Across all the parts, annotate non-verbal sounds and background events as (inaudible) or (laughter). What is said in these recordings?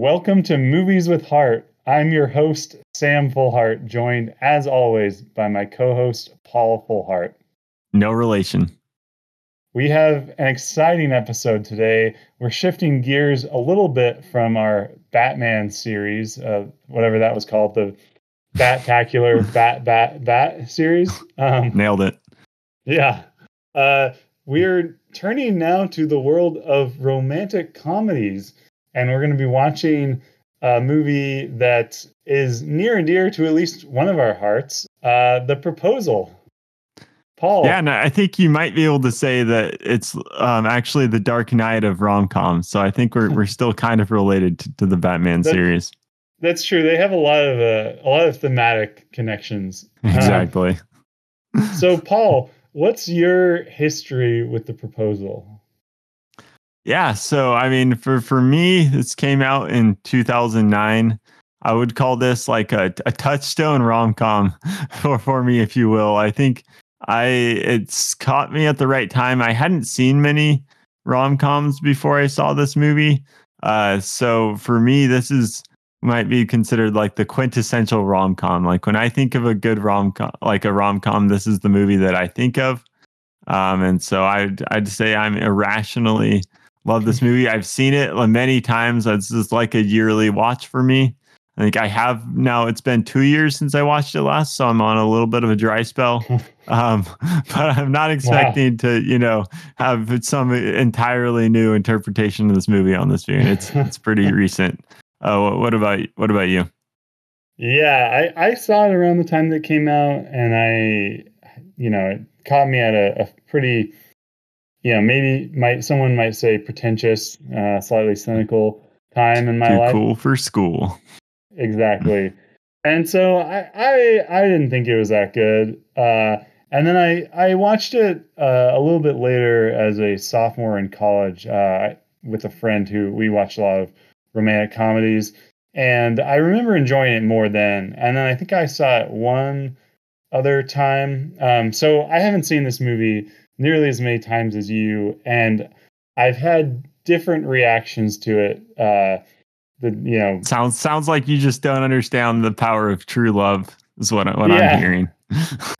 Welcome to Movies with Heart. I'm your host, Sam Fullhart, joined as always by my co host, Paul Fullhart. No relation. We have an exciting episode today. We're shifting gears a little bit from our Batman series, uh, whatever that was called, the Bat-tacular (laughs) Bat Bat Bat series. Um, Nailed it. Yeah. Uh, we're turning now to the world of romantic comedies, and we're going to be watching a movie that is near and dear to at least one of our hearts uh, The Proposal. Paul. Yeah, no, I think you might be able to say that it's um, actually the Dark Knight of rom com. So I think we're we're still kind of related to, to the Batman that, series. That's true. They have a lot of uh, a lot of thematic connections. (laughs) Exactly. Um, so, Paul, what's your history with the proposal? Yeah, so I mean, for for me, this came out in 2009. I would call this like a, a touchstone rom com (laughs) for for me, if you will. I think I it's caught me at the right time. I hadn't seen many rom coms before I saw this movie. Uh, so for me, this is might be considered like the quintessential rom com. Like when I think of a good rom com, like a rom com, this is the movie that I think of. Um, and so I'd I'd say I'm irrationally love this movie. I've seen it many times. It's just like a yearly watch for me. I think I have now. It's been two years since I watched it last, so I'm on a little bit of a dry spell. (laughs) Um, (laughs) but I'm not expecting to, you know, have some entirely new interpretation of this movie on this viewing. It's it's pretty (laughs) recent. Uh, what about what about you? Yeah, I, I saw it around the time that it came out, and I, you know, it caught me at a, a pretty, you know, maybe might someone might say pretentious, uh, slightly cynical time in my Too life. Cool for school exactly. and so I, I I didn't think it was that good. Uh, and then I I watched it uh, a little bit later as a sophomore in college uh, with a friend who we watched a lot of romantic comedies, and I remember enjoying it more then. And then I think I saw it one other time. Um, so I haven't seen this movie nearly as many times as you, and I've had different reactions to it. Uh, the you know sounds sounds like you just don't understand the power of true love is what what yeah. I'm hearing. (laughs)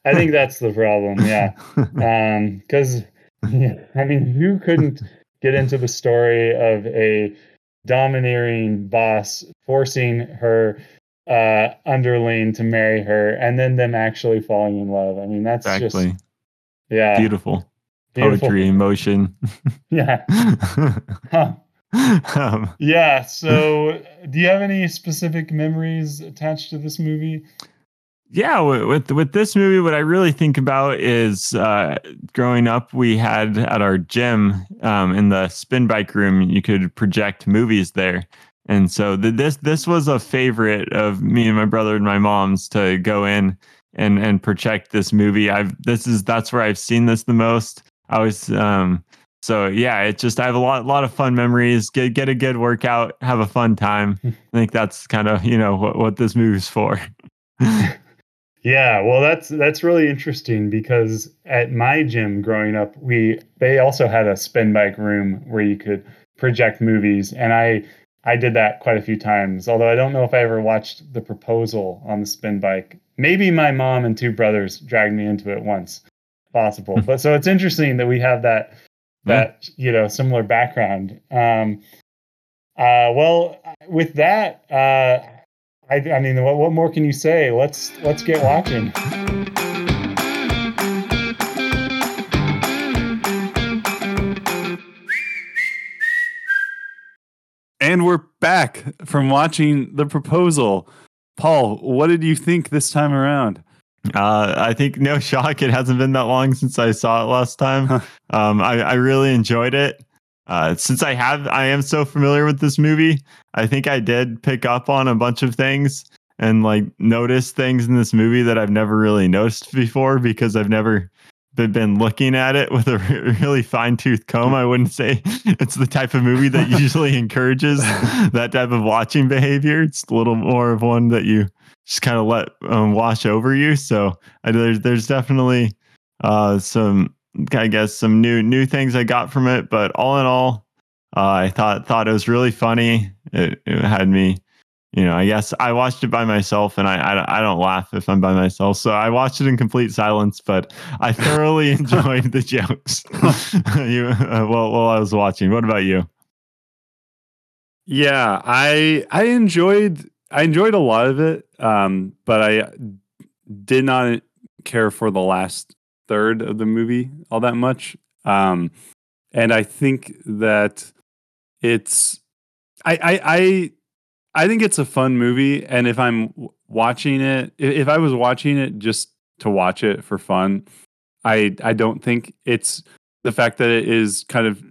I think that's the problem. Yeah, because (laughs) um, yeah, (laughs) I mean, who couldn't get into the story of a domineering boss forcing her uh, underling to marry her, and then them actually falling in love? I mean, that's exactly. just yeah, beautiful. Beautiful. Poetry, emotion. (laughs) yeah. (laughs) Huh um, yeah. So, do you have any specific memories attached to this movie? Yeah, with with this movie, what I really think about is uh, growing up. We had at our gym um, in the spin bike room, you could project movies there, and so the, this this was a favorite of me and my brother and my mom's to go in and and project this movie. I've this is that's where I've seen this the most. I was um, so yeah, it just I have a lot lot of fun memories. Get get a good workout, have a fun time. I think that's kind of you know what what this movie's for. (laughs) yeah, well that's that's really interesting because at my gym growing up, we they also had a spin bike room where you could project movies, and I I did that quite a few times. Although I don't know if I ever watched The Proposal on the spin bike. Maybe my mom and two brothers dragged me into it once. Possible, but so it's interesting that we have that that you know similar background. Um, uh, well, with that, uh, I, I mean, what, what more can you say? Let's let's get watching. And we're back from watching the proposal. Paul, what did you think this time around? Uh, I think no (laughs) shock. It hasn't been that long since I saw it last time. um, I, I really enjoyed it. Uh, since I have, I am so familiar with this movie. I think I did pick up on a bunch of things and like notice things in this movie that I've never really noticed before because I've never been looking at it with a really fine tooth comb. I wouldn't say (laughs) it's the type of movie that usually encourages (laughs) that type of watching behavior. It's a little more of one that you just kind of let um, wash over you. So I, there's there's definitely uh, some I guess some new new things I got from it. But all in all, Uh, I thought thought it was really funny. It, it had me, you know. I guess I watched it by myself, and I, I I don't laugh if I'm by myself. So I watched it in complete silence, but I (laughs) thoroughly enjoyed the jokes. (laughs) you, uh, well, while I was watching. What about you? Yeah, I I enjoyed I enjoyed a lot of it, um, but I did not care for the last third of the movie all that much. Um, and I think that it's I I I, I think it's a fun movie, and if I'm watching it, if I was watching it just to watch it for fun, I I don't think it's the fact that it is kind of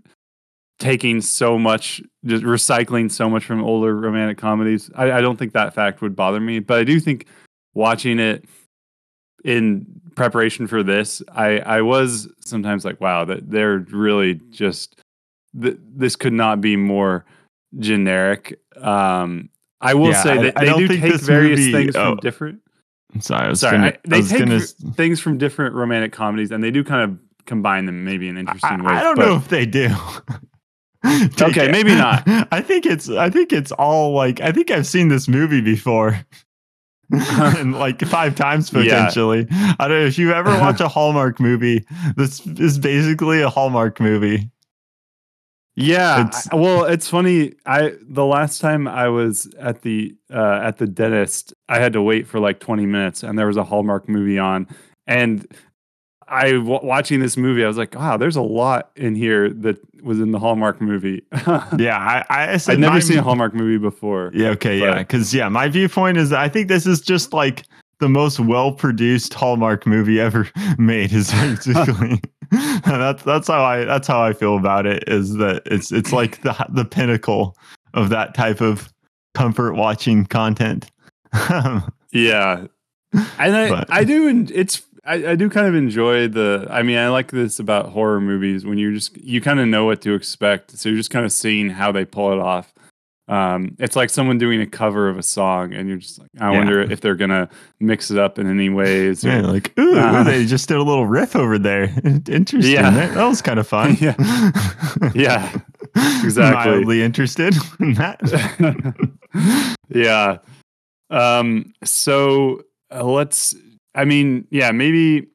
taking so much, just recycling so much from older romantic comedies. I, I don't think that fact would bother me, but I do think watching it in preparation for this, I I was sometimes like, wow, that they're really just th- this could not be more generic. Um, I will Yeah, say that I they don't do take various movie- things oh, from different. I'm sorry. I was Sorry, gonna, I, I they was take gonna things from different romantic comedies, and they do kind of combine them maybe in interesting I, ways. I don't but- know if they do. (laughs) Okay, maybe not. (laughs) I think it's I think it's all like I think I've seen this movie before. and (laughs) like five times Yeah. potentially. I don't know if you ever watch a Hallmark movie. This is basically a Hallmark movie. Yeah. It's- well, it's funny. I the last time I was at the uh, at the dentist, I had to wait for like 20 minutes, and there was a Hallmark movie on, and I w- watching this movie, I was like, wow, there's a lot in here that was in the Hallmark movie. (laughs) Yeah, I, I said I'd never my- seen a Hallmark movie before. Yeah, okay, yeah, because yeah, my viewpoint is that I think this is just like the most well-produced Hallmark movie ever (laughs) made. Is (laughs) basically (laughs) that's that's how I that's how I feel about it. Is that it's it's like the the pinnacle of that type of comfort watching content. (laughs) Yeah, and I But- I do en- it's I, I do kind of enjoy the I mean I like this about horror movies when you're just you kind of know what to expect so you're just kind of seeing how they pull it off. Um, it's like someone doing a cover of a song and you're just like I Yeah. wonder if they're gonna mix it up in any ways. or- yeah, like ooh, Uh, they just did a little riff over there. (laughs) Interesting. Yeah. That, that was kind of fun. (laughs) Yeah. (laughs) yeah, exactly. Mildly interested in that. yeah. Um. So uh, let's. I mean, yeah. Maybe.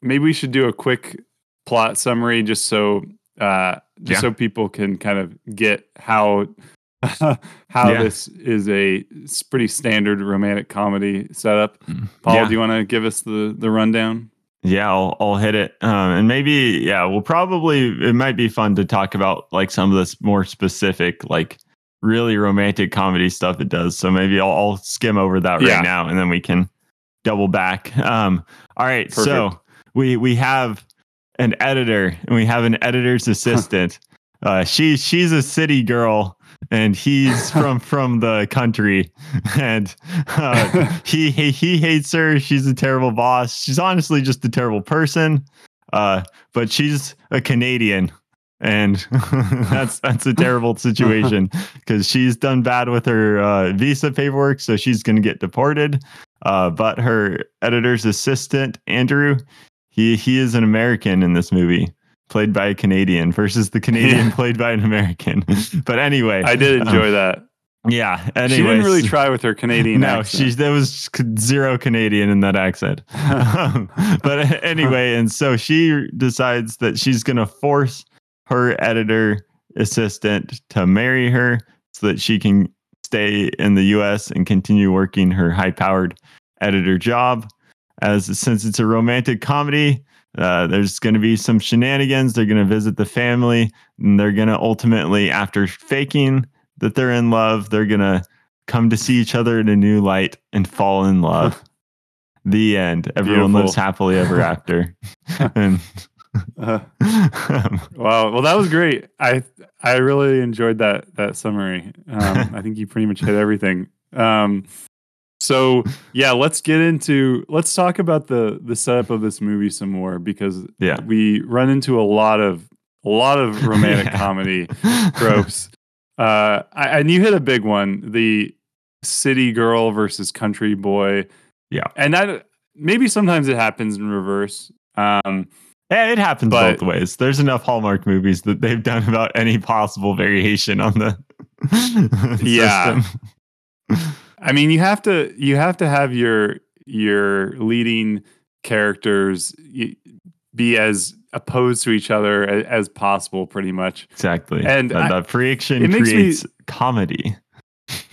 Maybe we should do a quick plot summary, just so. Uh, just Yeah. so people can kind of get how. (laughs) how Yeah. this is a pretty standard romantic comedy setup. Paul, Yeah. do you want to give us the the rundown? Yeah, I'll, I'll hit it. Um, and maybe, yeah, we'll probably, it might be fun to talk about like some of this more specific, like really romantic comedy stuff it does. So maybe I'll, I'll skim over that right Yeah. now and then we can double back. Um, all right. So we, we have an editor and we have an editor's (laughs) assistant. uh, she, she's a city girl and he's (laughs) from from the country. (laughs) And uh, (laughs) he, he he hates her. She's a terrible boss. She's honestly just a terrible person. Uh but she's a canadian. And that's that's a terrible situation because she's done bad with her uh, visa paperwork so she's going to get deported. Uh but her editor's assistant andrew he he is an american in this movie played by a canadian versus the canadian Yeah. played by an american (laughs) but anyway I did um, enjoy that. yeah she didn't really try with her Canadian (laughs) no, accent. she's there was zero Canadian in that accent. (laughs) Um, but anyway, and so she decides that she's going to force her editor assistant to marry her so that she can stay in the US and continue working her high-powered editor job. As since it's a romantic comedy, uh, there's going to be some shenanigans. They're going to visit the family, and they're going to ultimately, after faking that they're in love, they're going to come to see each other in a new light and fall in love. (laughs) the end. Everyone lives happily ever (laughs) after. (laughs) and Uh, Wow. Well, that was great. I I really enjoyed that that summary. Um, I think you pretty much hit everything. Um, so yeah, let's get into let's talk about the the setup of this movie some more because yeah. we run into a lot of a lot of (laughs) romantic Yeah. comedy (laughs) tropes. Uh, I, and you hit a big one: the city girl versus country boy. Yeah. and that maybe sometimes it happens in reverse. Um, Yeah, it happens But- both ways. There's enough Hallmark movies that they've done about any possible variation on the (laughs) Yeah. system. I mean, you have to you have to have your your leading characters be as opposed to each other as, as possible, pretty much. Exactly. And the, I- the friction makes me- creates comedy. (laughs)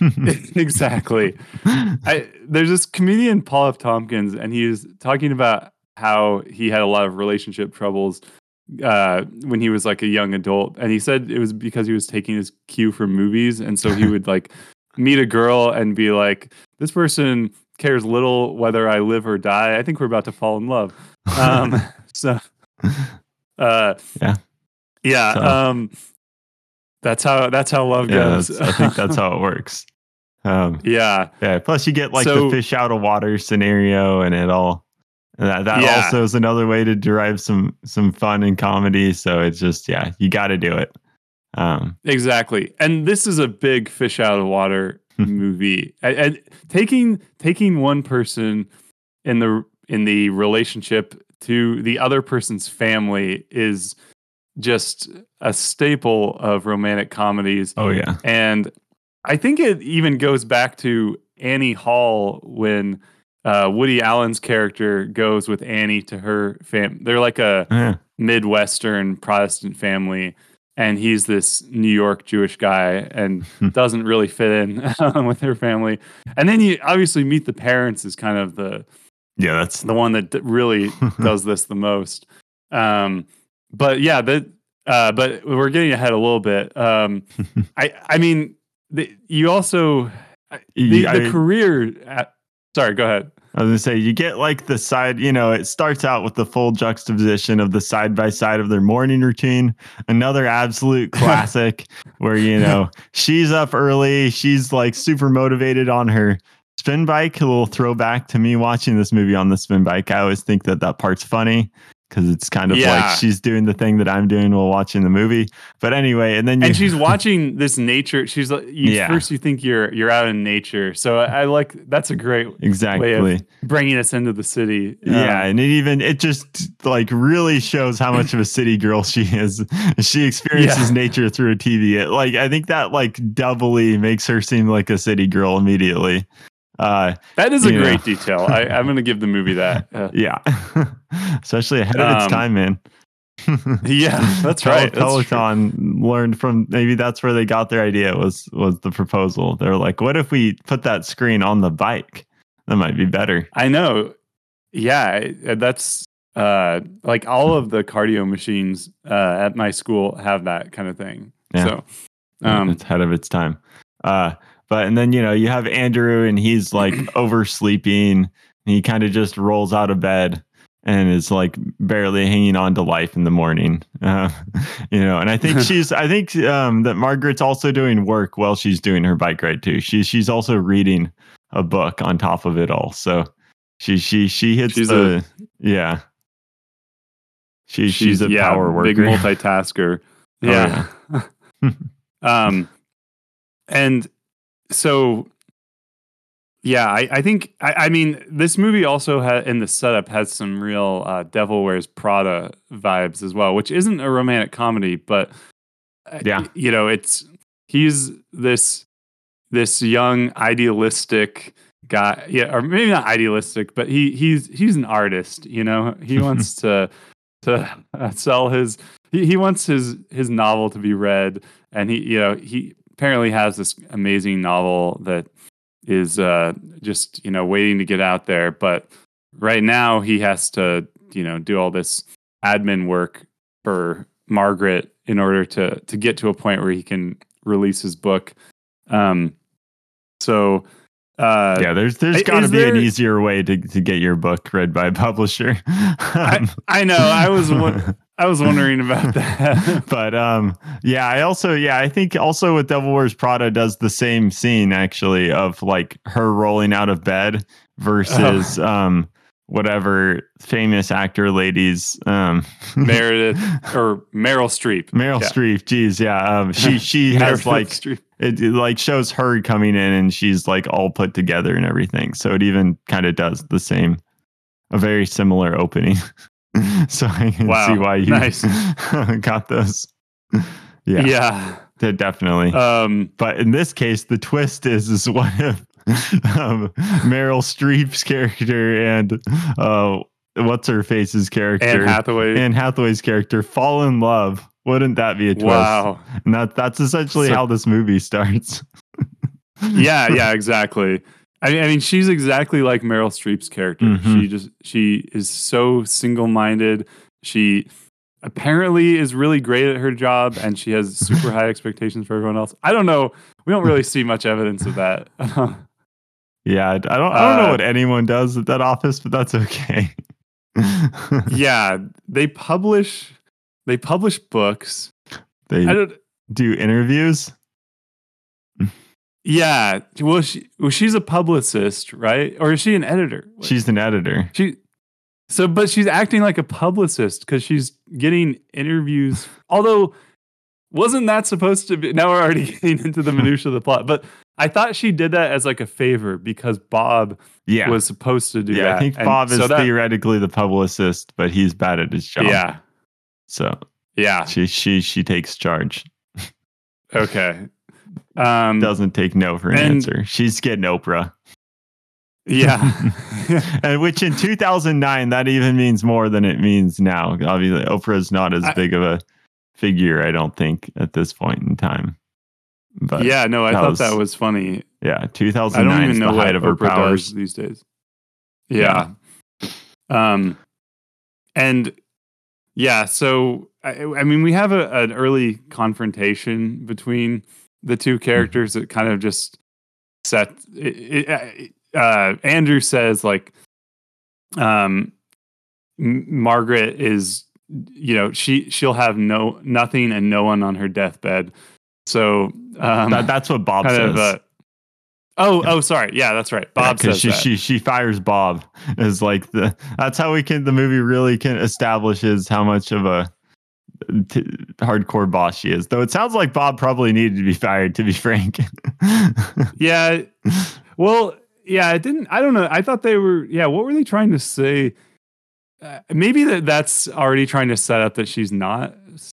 exactly. I, there's this comedian Paul F. Tompkins, and he's talking about how he had a lot of relationship troubles uh, when he was like a young adult, and he said it was because he was taking his cue from movies, and so he (laughs) would like meet a girl and be like, "This person cares little whether I live or die. I think we're about to fall in love." (laughs) Um, so, uh, Yeah. yeah. So- Um, that's how that's how love goes. I think that's (laughs) how it works. Um, yeah. yeah. Plus, you get like So- the fish out of water scenario, and it all. That, that Yeah. also is another way to derive some some fun and comedy. So it's just yeah, you got to do it. Um, Exactly. And this is a big fish out of water (laughs) movie. And, and taking taking one person in the in the relationship to the other person's family is just a staple of romantic comedies. oh yeah, And I think it even goes back to Annie Hall when uh, Woody Allen's character goes with Annie to her fam. They're like a yeah. Midwestern Protestant family, and he's this New York Jewish guy and (laughs) doesn't really fit in (laughs) with her family. And then you obviously meet the parents is kind of the yeah. That's the one that really (laughs) does this the most. Um, but yeah, that. Uh, but we're getting ahead a little bit. Um, I I mean, the, you also the, the I- career. At, sorry, go ahead. I was gonna say you get like the side, you know, it starts out with the full juxtaposition of the side by side of their morning routine. Another absolute (laughs) classic where you know she's up early, she's like super motivated on her spin bike. A little throwback to me watching this movie on the spin bike. I always think that that part's funny because it's kind of Yeah. like she's doing the thing that I'm doing while watching the movie. But anyway, and then you, and she's (laughs) watching this nature. She's like, you, Yeah. first you think you're you're out in nature. So I, I like that's a great exactly. bringing us into the city. Yeah, Um, and it even it just like really shows how much of a city girl she is. (laughs) She experiences Yeah. nature through a TV. It, like I think that like doubly makes her seem like a city girl immediately. Uh, that is a you great detail. I, I'm going to give the movie that. (laughs) Uh, yeah, (laughs) especially ahead of its Um, time, man. (laughs) yeah, that's Pel- right. That's. Peloton learned from maybe that's where they got their idea was was the proposal. They're like, what if we put that screen on the bike? That might be better. I know. Yeah, that's uh, like all of the cardio machines uh, at my school have that kind of thing. Yeah. So, um, it's ahead of its time. Uh, but and then you know you have Andrew and he's like (clears throat) oversleeping. And he kind of just rolls out of bed and is like barely hanging on to life in the morning. Uh, (laughs) you know, and I think (laughs) she's I think um, that Margaret's also doing work while she's doing her bike ride too. She's she's also reading a book on top of it all. So she she she hits She's the yeah. She, she's, a yeah, power worker. big (laughs) multitasker. Oh, yeah. um, and so, yeah, I, I think I, I mean this movie also had in the setup has some real uh, Devil Wears Prada vibes as well, which isn't a romantic comedy, but uh, Yeah. you know, it's he's this this young idealistic guy yeah or maybe not idealistic but he he's he's an artist you know he (laughs) wants to to (laughs) sell his he, he wants his his novel to be read and he you know he apparently has this amazing novel that is uh just you know waiting to get out there but right now he has to you know do all this admin work for Margaret in order to to get to a point where he can release his book um so uh yeah, there's there's got to be an easier way to, to get your book read by a publisher. I, (laughs) I know i was i was wondering about (laughs) that but um yeah i also yeah i think also with devil wears prada does the same scene actually of like her rolling out of bed versus um whatever famous actor ladies um (laughs) Meredith (laughs) or Meryl Streep. meryl Yeah. streep geez yeah um she she has like Streep. it, it like shows her coming in and she's like all put together and everything so it even kind of does the same a very similar opening (laughs) so I can Wow, see why you nice. (laughs) got those. Yeah, yeah. de- definitely. Um, but in this case, the twist is is what of (laughs) um, Meryl Streep's character and uh, what's her face's character, Anne Hathaway. Anne Hathaway's character, fall in love. Wouldn't that be a twist? wow. And that that's essentially So- how this movie starts. yeah, yeah, exactly. I mean, I mean, she's exactly like Meryl Streep's character. Mhm. She just she is so single-minded. She apparently is really great at her job, and she has (laughs) super high expectations for everyone else. I don't know. We don't really see much evidence of that. (laughs) Yeah, I don't I don't know Uh, what anyone does at that office, but that's okay. (laughs) yeah, they publish they publish books. they I don't. do interviews. Yeah, well, she well, she's a publicist, right? Or is she an editor? She's an editor. She so but she's acting like a publicist because she's getting interviews. (laughs) Although wasn't that supposed to be now we're already (laughs) getting into the minutia of the plot. But I thought she did that as like a favor because Bob Yeah. was supposed to do yeah, that. I think And Bob is so that- theoretically the publicist, but he's bad at his job. Yeah. So Yeah. she she she takes charge. (laughs) Okay. Um Doesn't take no for an and- answer. She's getting Oprah. yeah. (laughs) (laughs) and which in 2009 that even means more than it means now. Obviously, Oprah is not as I- big of a figure, I don't think, at this point in time. But yeah, yeah, no, I that thought was that was funny. yeah I 2009 don't even is know the height of her Oprah powers. these days. Yeah. Um, and yeah, so I, I mean, we have a, an early confrontation between the two characters that kind of just set. It, it, uh, Andrew says like, um, M- Margaret is, you know, she she'll have no nothing and no one on her deathbed. So um, That, that's what Bob says. of. Uh, oh, oh, sorry. Yeah, that's right. Bob because says she, that. she she fires Bob is like the that's how we can the movie really can establishes how much of a t- hardcore boss she is. Though it sounds like Bob probably needed to be fired. To be frank, (laughs) Yeah. Well, yeah, it didn't. I don't know. I thought they were. Yeah, what were they trying to say? Uh, maybe that that's already trying to set up that she's not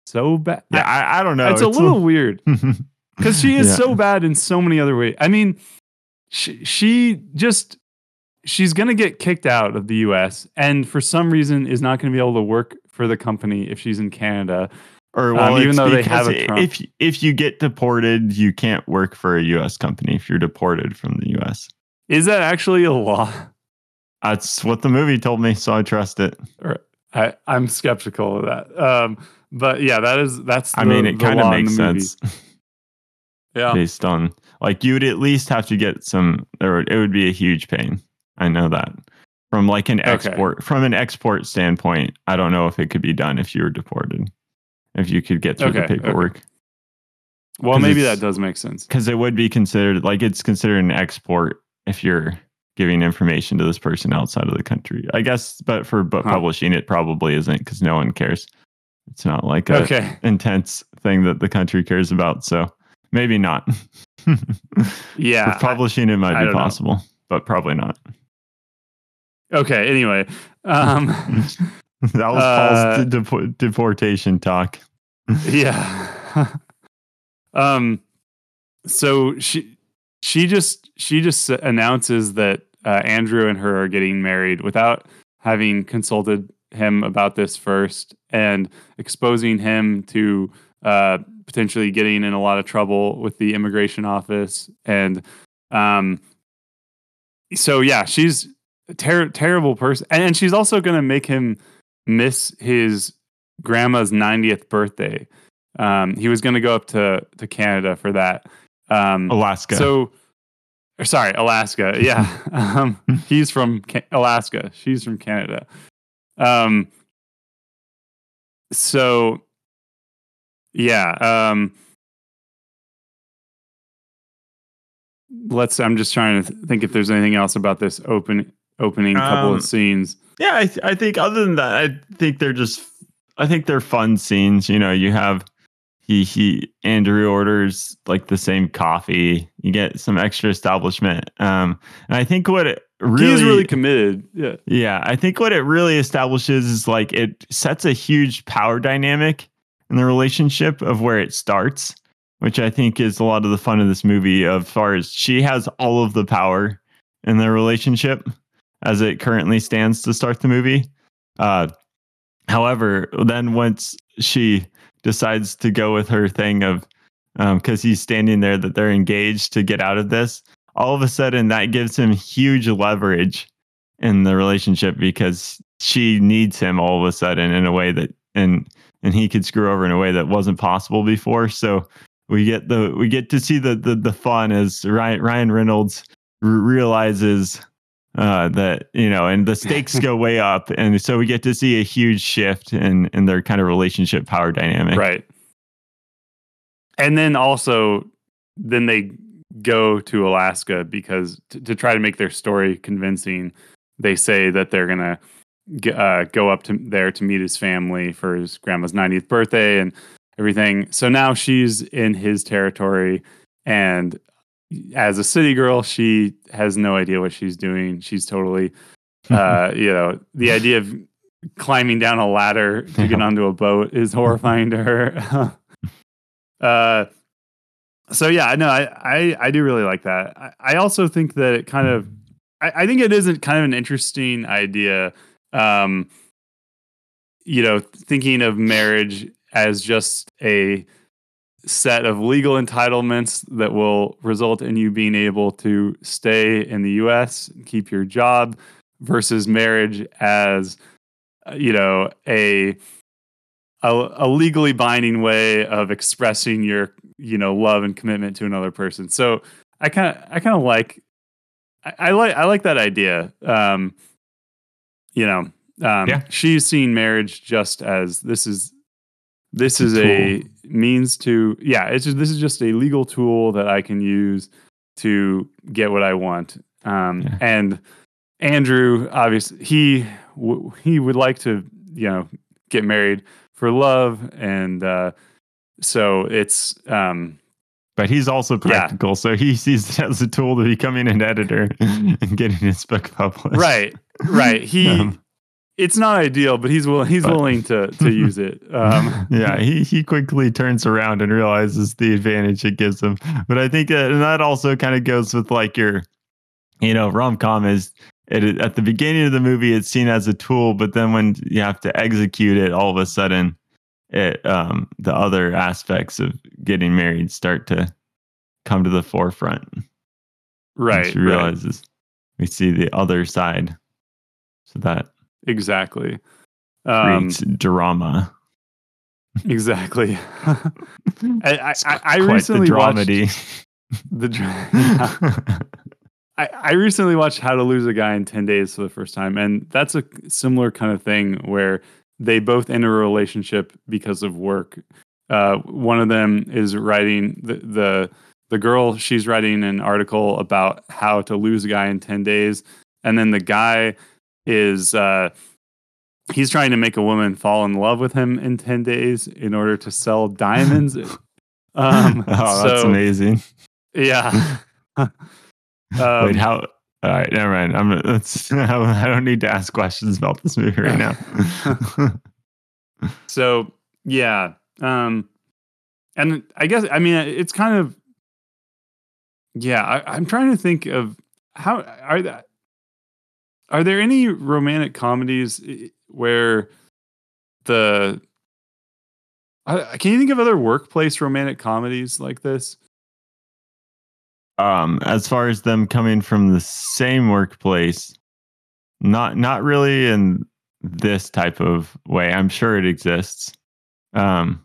so bad. yeah, I, I don't know. it's, a little weird (laughs) because she is Yeah. so bad in so many other ways. I mean, she, she just she's gonna get kicked out of the U.S. and for some reason is not going to be able to work for the company if she's in Canada. or um, even though they have a Trump. if if you get deported, you can't work for a U.S. company if you're deported from the U.S. Is that actually a law? That's what the movie told me, so I trust it. I, I'm skeptical of that. Um, but yeah, that is that's. I mean, it kind of makes sense. (laughs) Yeah, based on like you would at least have to get some or it would be a huge pain i know that from like an Okay. export from an export standpoint i don't know if it could be done if you were deported if you could get through Okay, the okay. paperwork well, 'cause maybe that does make sense. because it would be considered like it's considered an export if you're giving information to this person outside of the country i guess but for book Huh. publishing it probably isn't because no one cares it's not like a Okay, (laughs) intense thing that the country cares about so maybe not (laughs) yeah. With publishing, it might I be know. possible, but probably not. Okay. Anyway, um, (laughs) that was Uh, Paul's de- deportation talk. (laughs) yeah. (laughs) um, so she she just she just announces that uh, Andrew and her are getting married without having consulted him about this first and exposing him to uh, potentially getting in a lot of trouble with the immigration office and um so yeah she's ter- terrible person. And, and she's also going to make him miss his grandma's 90th birthday. Um he was going to go up to to canada for that. Um Alaska. so or sorry alaska. (laughs) Yeah. Um he's from Ca- alaska. She's from canada. Um so yeah um let's i'm just trying to th- think if there's anything else about this open opening couple Um, of scenes yeah, I, th- I think other than that, I think they're just, I think they're fun scenes. You know, you have he he Andrew orders like the same coffee. You get some extra establishment. Um, and I think what it, really He's really committed. Yeah. Yeah, I think what it really establishes is like it sets a huge power dynamic in the relationship of where it starts, which I think is a lot of the fun of this movie. As far as she has all of the power in the relationship as it currently stands to start the movie. Uh, however, then once she decides to go with her thing of because he's standing there that they're engaged to get out of this, all of a sudden that gives him huge leverage in the relationship because she needs him all of a sudden in a way that and and he could screw over in a way that wasn't possible before. So we get the we get to see the the, the fun as Ryan, Ryan Reynolds r- realizes uh, that you know, and the stakes go way (laughs) up, and so we get to see a huge shift in in their kind of relationship power dynamic. Right. And then also, then they go to Alaska because t- to try to make their story convincing, they say that they're gonna g- uh, go up to there to meet his family for his grandma's 90th birthday and everything. So now she's in his territory, and as a city girl, she has no idea what she's doing. She's totally, (laughs) uh, you know, the idea of climbing down a ladder to get onto a boat is horrifying to her. (laughs) uh, so yeah, no, I, I, I do really like that. I, I also think that it kind of, I, I think it isn't kind of an interesting idea. Um, you know, thinking of marriage as just a set of legal entitlements that will result in you being able to stay in the US, keep your job, versus marriage as, uh, you know, a, a, a legally binding way of expressing your, you know, love and commitment to another person. So I kind of, I kind of like, I, I like, I like that idea. Um, you know, um, Yeah. she's seeing marriage just as this is this is a means to yeah it's just, this is just a legal tool that i can use to get what i want um Yeah. and andrew obviously he w- he would like to you know get married for love and uh so it's um But he's also Yeah. practical, so he sees it as a tool to becoming an editor (laughs) and getting his book published. right right he (laughs) Um, it's not ideal but he's willing he's But- willing to to (laughs) use it um yeah, he he quickly turns around and realizes the advantage it gives him. But I think that, and that also kind of goes with like your, you know, rom com is it at the beginning of the movie it's seen as a tool, but then when you have to execute it, all of a sudden, it um the other aspects of getting married start to come to the forefront. right, She right realizes we see the other side, so that exactly um creates drama. exactly (laughs) I, I, I, I recently the watched the dra- (laughs) (laughs) I, I recently watched How to Lose a Guy in 10 Days for the first time. And that's a similar kind of thing where they both enter a relationship because of work. Uh, one of them is writing the, the the girl she's writing an article about how to lose a guy in 10 days and then the guy is uh, he's trying to make a woman fall in love with him in 10 days in order to sell diamonds (laughs) um, oh, that's so- amazing. yeah (laughs) um, Wait, how? All right, never mind. I'm. That's. (laughs) I don't need to ask questions about this movie right now. So yeah, um, and I guess I mean it's kind of yeah. I, I'm trying to think of how are that. Are there any romantic comedies where the I, can you think of other workplace romantic comedies like this? um, as far as them coming from the same workplace, not not really in this type of way. I'm sure it exists. Um,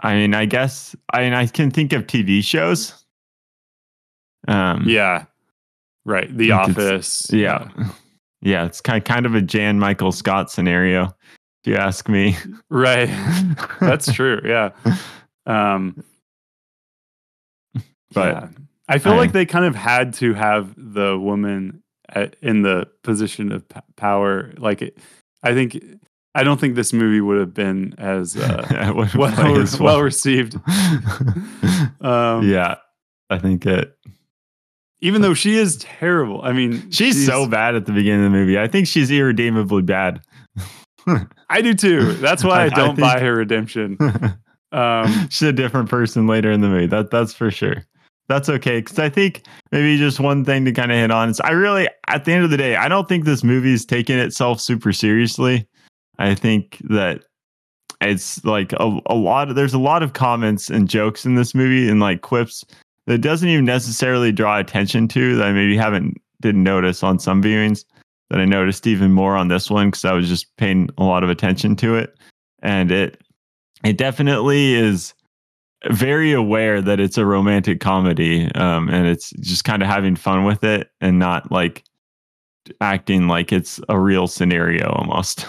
I mean, I guess I mean I can think of TV shows. Um, Yeah, right. The I think it's- Office. yeah, yeah. Yeah, it's kind kind of a Jan Michael Scott scenario, if you ask me. right. (laughs) That's true. Yeah. Um, But yeah. I feel I- like they kind of had to have the woman at, in the position of p- power. Like, it, I think, I don't think this movie would have been as (laughs) uh, wouldn't well, well received. (laughs) Um, yeah, I think it. Even though she is terrible. I mean, she's, so bad at the beginning of the movie. I think she's irredeemably bad. (laughs) I do too. That's why (laughs) I, I- I don't think- buy her redemption. (laughs) Um, she's a different person later in the movie. That that's for sure. That's okay because I think maybe just one thing to kind of hit on is I really, at the end of the day, I don't think this movie's taking itself super seriously. I think that it's like a, a lot of there's a lot of comments and jokes in this movie and like quips that doesn't even necessarily draw attention to that I maybe haven't didn't notice on some viewings that I noticed even more on this one because I was just paying a lot of attention to it and it it definitely is very aware that it's a romantic comedy um, and it's just kind of having fun with it and not like acting like it's a real scenario almost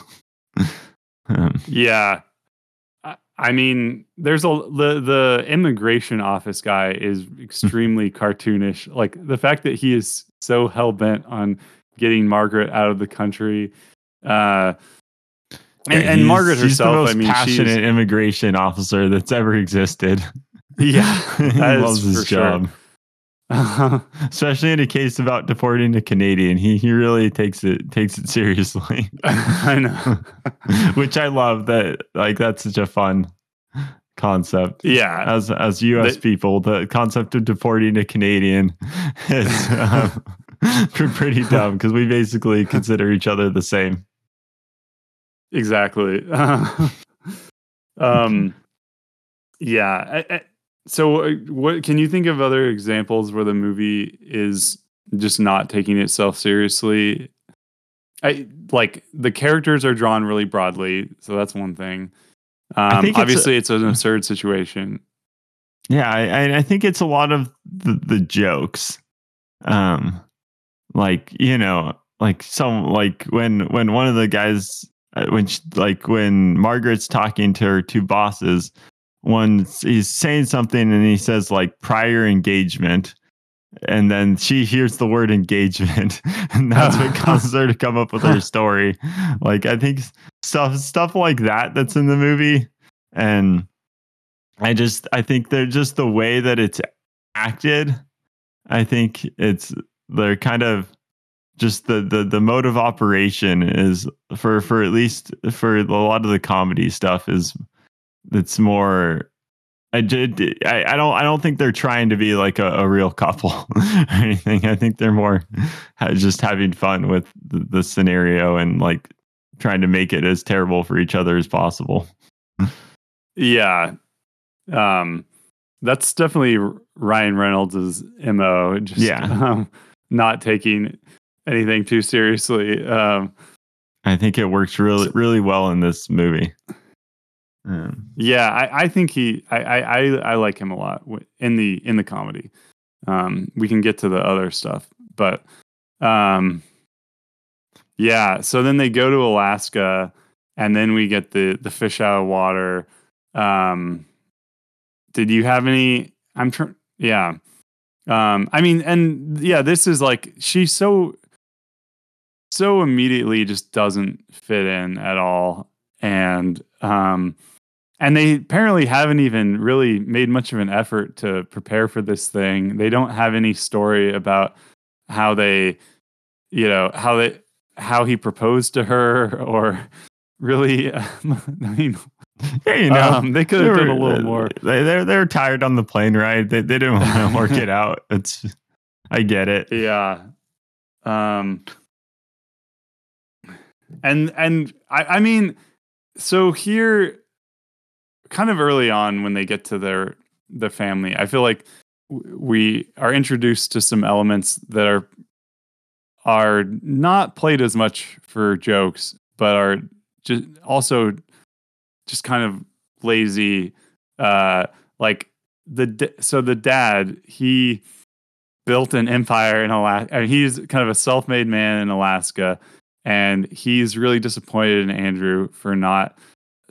(laughs) um, yeah. I- mean, there's a the the immigration office guy is (laughs) extremely cartoonish. Like the fact that he is so hell bent on getting Margaret out of the country, uh, and, and he's- Margaret herself. the most I mean, passionate she's immigration officer that's ever existed yeah, (laughs) he loves his job. sure. (laughs) especially in a case about deporting a canadian he he really takes it takes it seriously (laughs) I know. (laughs) which i love that like that's such a fun concept Yeah, as as us people the concept of deporting a canadian is um, pretty dumb because we basically consider each other the same exactly. um, yeah. I, I, so, uh, what can you think of other examples where the movie is just not taking itself seriously? I like the characters are drawn really broadly, so that's one thing. Um, think it's a- obviously, it's, an absurd situation. Yeah, I, I- I think it's a lot of the, the jokes, um, like you know, like some like when when one of the guys uh, when she, like when Margaret's talking to her two bosses, one he's saying something and he says like prior engagement. And then she hears the word engagement, (laughs) and that's what (laughs) causes her to come up with her story. Like I think stuff stuff like that that's in the movie, and I just I think they're just the way that it's acted. I think it's they're kind of just the the the mode of operation is for for at least for a lot of the comedy stuff is it's more I did I, I don't I don't think they're trying to be like a, a real couple (laughs) or anything. I think they're more just having fun with the, the scenario and like trying to make it as terrible for each other as possible. Yeah. Um that's definitely Ryan Reynolds' MO. Just Yeah. (laughs) um, not taking anything too seriously. Um I think it works really really well in this movie. Um, yeah, I, I think he I, I I like him a lot in the in the comedy. Um we can get to the other stuff, but um yeah, so then they go to Alaska and then we get the the fish out of water. Um did you have any I'm trying yeah. Um I mean and yeah, this is like she's so so immediately just doesn't fit in at all and um and they apparently haven't even really made much of an effort to prepare for this thing. They don't have any story about how they you know, how they how he proposed to her (laughs) or really (laughs) I mean yeah, you know, um, they could have done a little more. They they're they're tired on the plane ride. They they didn't want to work it (laughs) out. It's I get it. Yeah. Um and and I, I mean so here kind of early on when they get to their the family, I feel like we are introduced to some elements that are are not played as much for jokes, but are just also just kind of lazy. Uh, like the so the dad he built an empire in Alaska. And he's kind of a self-made man in Alaska, and he's really disappointed in Andrew for not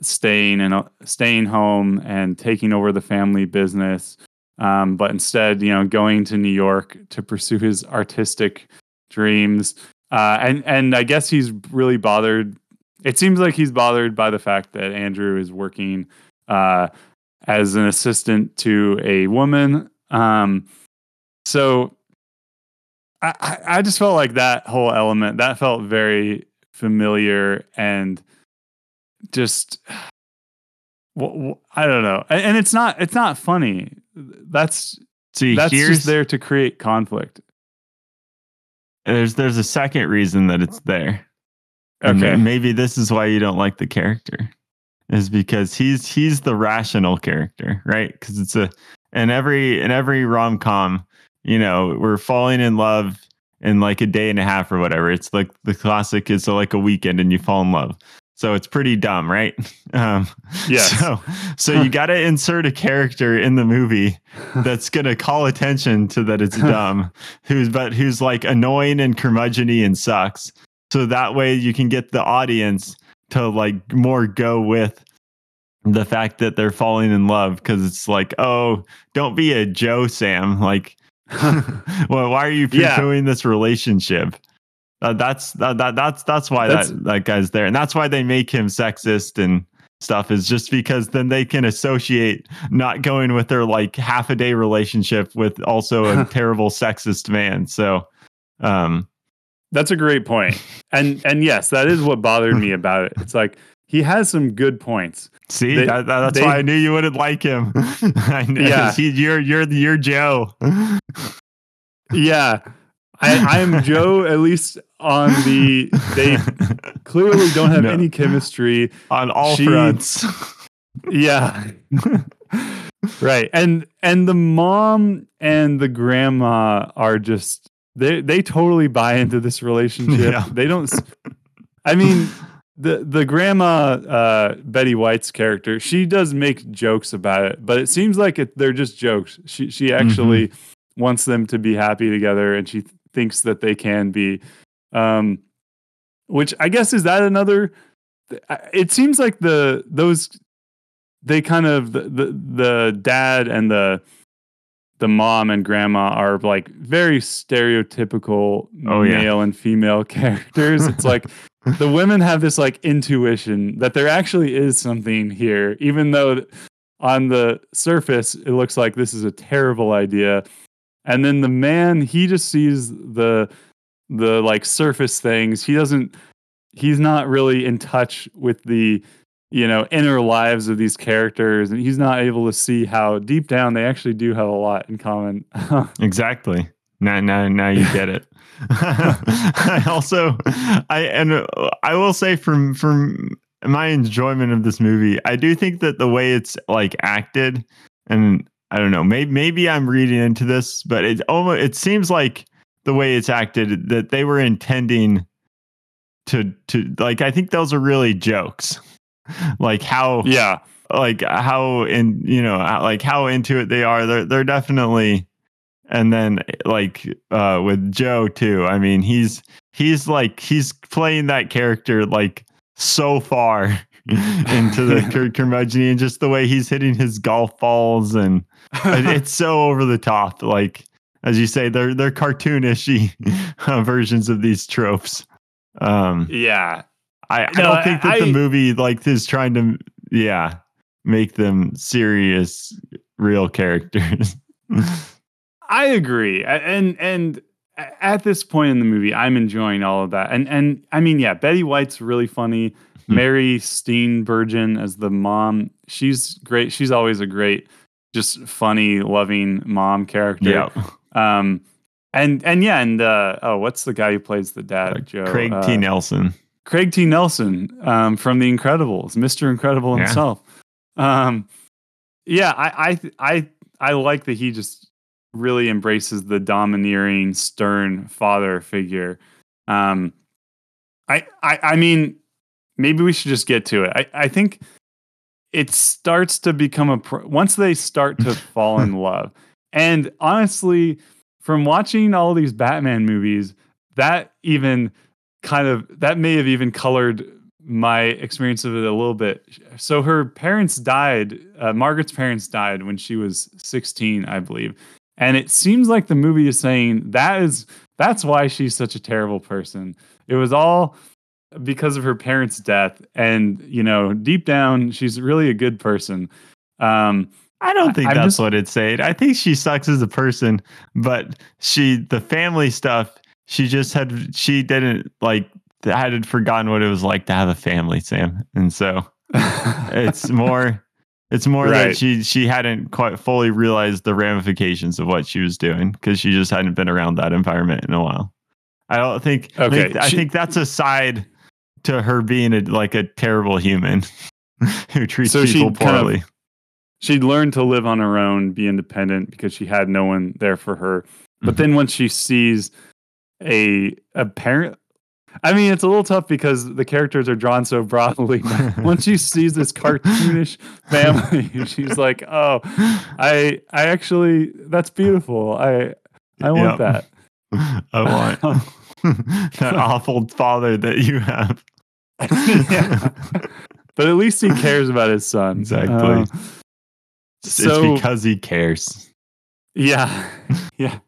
staying and staying home and taking over the family business. Um, but instead, you know, going to New York to pursue his artistic dreams. Uh, and and I guess he's really bothered. It seems like he's bothered by the fact that Andrew is working uh, as an assistant to a woman. Um, so I I just felt like that whole element that felt very familiar and just (sighs) I don't know. And, and it's not it's not funny. That's See, that's here's just there to create conflict. there's there's a second reason that it's there. And Okay. maybe this is why you don't like the character, is because he's he's the rational character, right? Because it's a in every in every rom com, you know, we're falling in love in like a day and a half or whatever. It's like the classic is like a weekend and you fall in love. So it's pretty dumb, right? (laughs) Um, Yes. So so you (laughs) got to insert a character in the movie that's gonna call attention to that it's (laughs) dumb, who's but who's like annoying and curmudgeony and sucks. So that way you can get the audience to like more go with the fact that they're falling in love because it's like, oh, don't be a Joe Sam. Like, well, why are you Yeah. pursuing this relationship? Uh, that's that, that that's that's why That's- that that guy's there, and that's why they make him sexist and stuff. Is just because then they can associate not going with their like half a day relationship with also a (laughs) terrible sexist man. So, um, That's a great point. (laughs) And and yes, that is what bothered me (laughs) about it. It's like he has some good points. see, They- that, that- that's they- why I knew you wouldn't like him. Yeah. he, you're you're you're Joe. Yeah. I, I'm Joe, at least on the they (laughs) clearly don't have No. any chemistry. on all She- fronts. (laughs) Yeah. right. And and the mom and the grandma are just they they totally buy into this relationship. Yeah. They don't I mean the the grandma uh Betty White's character, she does make jokes about it, but it seems like it, they're just jokes. She she actually wants them to be happy together and she th- thinks that they can be um which I guess is that another it seems like the those they kind of the, the the dad and the the mom and grandma are like very stereotypical Oh, yeah. male and female (laughs) characters. It's like (laughs) the women have this like intuition that there actually is something here, even though on the surface it looks like this is a terrible idea. And then the man, he just sees the the like surface things. He doesn't he's not really in touch with the you know inner lives of these characters and he's not able to see how deep down they actually do have a lot in common (laughs) Exactly. Now, now, now you get it. (laughs) I also, I and uh, I will say from from my enjoyment of this movie, I do think that the way it's like acted, and I don't know, maybe maybe I'm reading into this, but it almost it seems like the way it's acted that they were intending to to like I think those are really jokes, (laughs) like how yeah. like how in you know like how into it they are. They're they're definitely and then like uh with joe too i mean he's he's like he's playing that character like so far (laughs) into the (laughs) cur- curmudgeon and just the way he's hitting his golf balls and it's so over the top like as you say they're they're cartoonishy (laughs) uh, versions of these tropes. Um yeah. I, I No, don't think that I- the movie like is trying to yeah make them serious real characters. (laughs) i agree. And and at this point in the movie i'm enjoying all of that. And and i mean yeah betty white's really funny. Hmm. mary steenburgen as the mom she's great. She's always a great just funny loving mom character. Yeah, um and and yeah and uh oh what's the guy who plays the dad joe Craig uh, T. Nelson. Craig T. Nelson um, from The Incredibles, Mr. Incredible Yeah. himself. Um, yeah, I, I I I like that he just really embraces the domineering, stern father figure. Um, I, I I mean, maybe we should just get to it. I, I think it starts to become a pro- once they start to (laughs) fall in love. And honestly, from watching all these Batman movies, that even kind of that may have even colored my experience of it a little bit. So her parents died. Uh, Margaret's parents died when she was 16, I believe, and it seems like the movie is saying that is that's why she's such a terrible person. It was all because of her parents' death, and you know, deep down, she's really a good person. Um, I don't think I'm that's just- what it said. I think she sucks as a person, but she the family stuff she just had she didn't like had forgotten what it was like to have a family, Sam, and so it's (laughs) more it's more Right. that she she hadn't quite fully realized the ramifications of what she was doing because she just hadn't been around that environment in a while. I don't think. I Okay, think, I she- think that's a side to her being a, like a terrible human (laughs) who treats So people kind of- poorly. She'd learned to live on her own, be independent because she had no one there for her. But Mhm. then once she sees a a parent, I mean, it's a little tough because the characters are drawn so broadly. but (laughs) once she sees this cartoonish family, (laughs) she's like, "Oh, I I actually that's beautiful. I I want Yep. that." (laughs) I want that awful father that you have. Yeah. But at least he cares about his son. Exactly. Uh, It's So- because he cares. Yeah. (laughs) Yeah.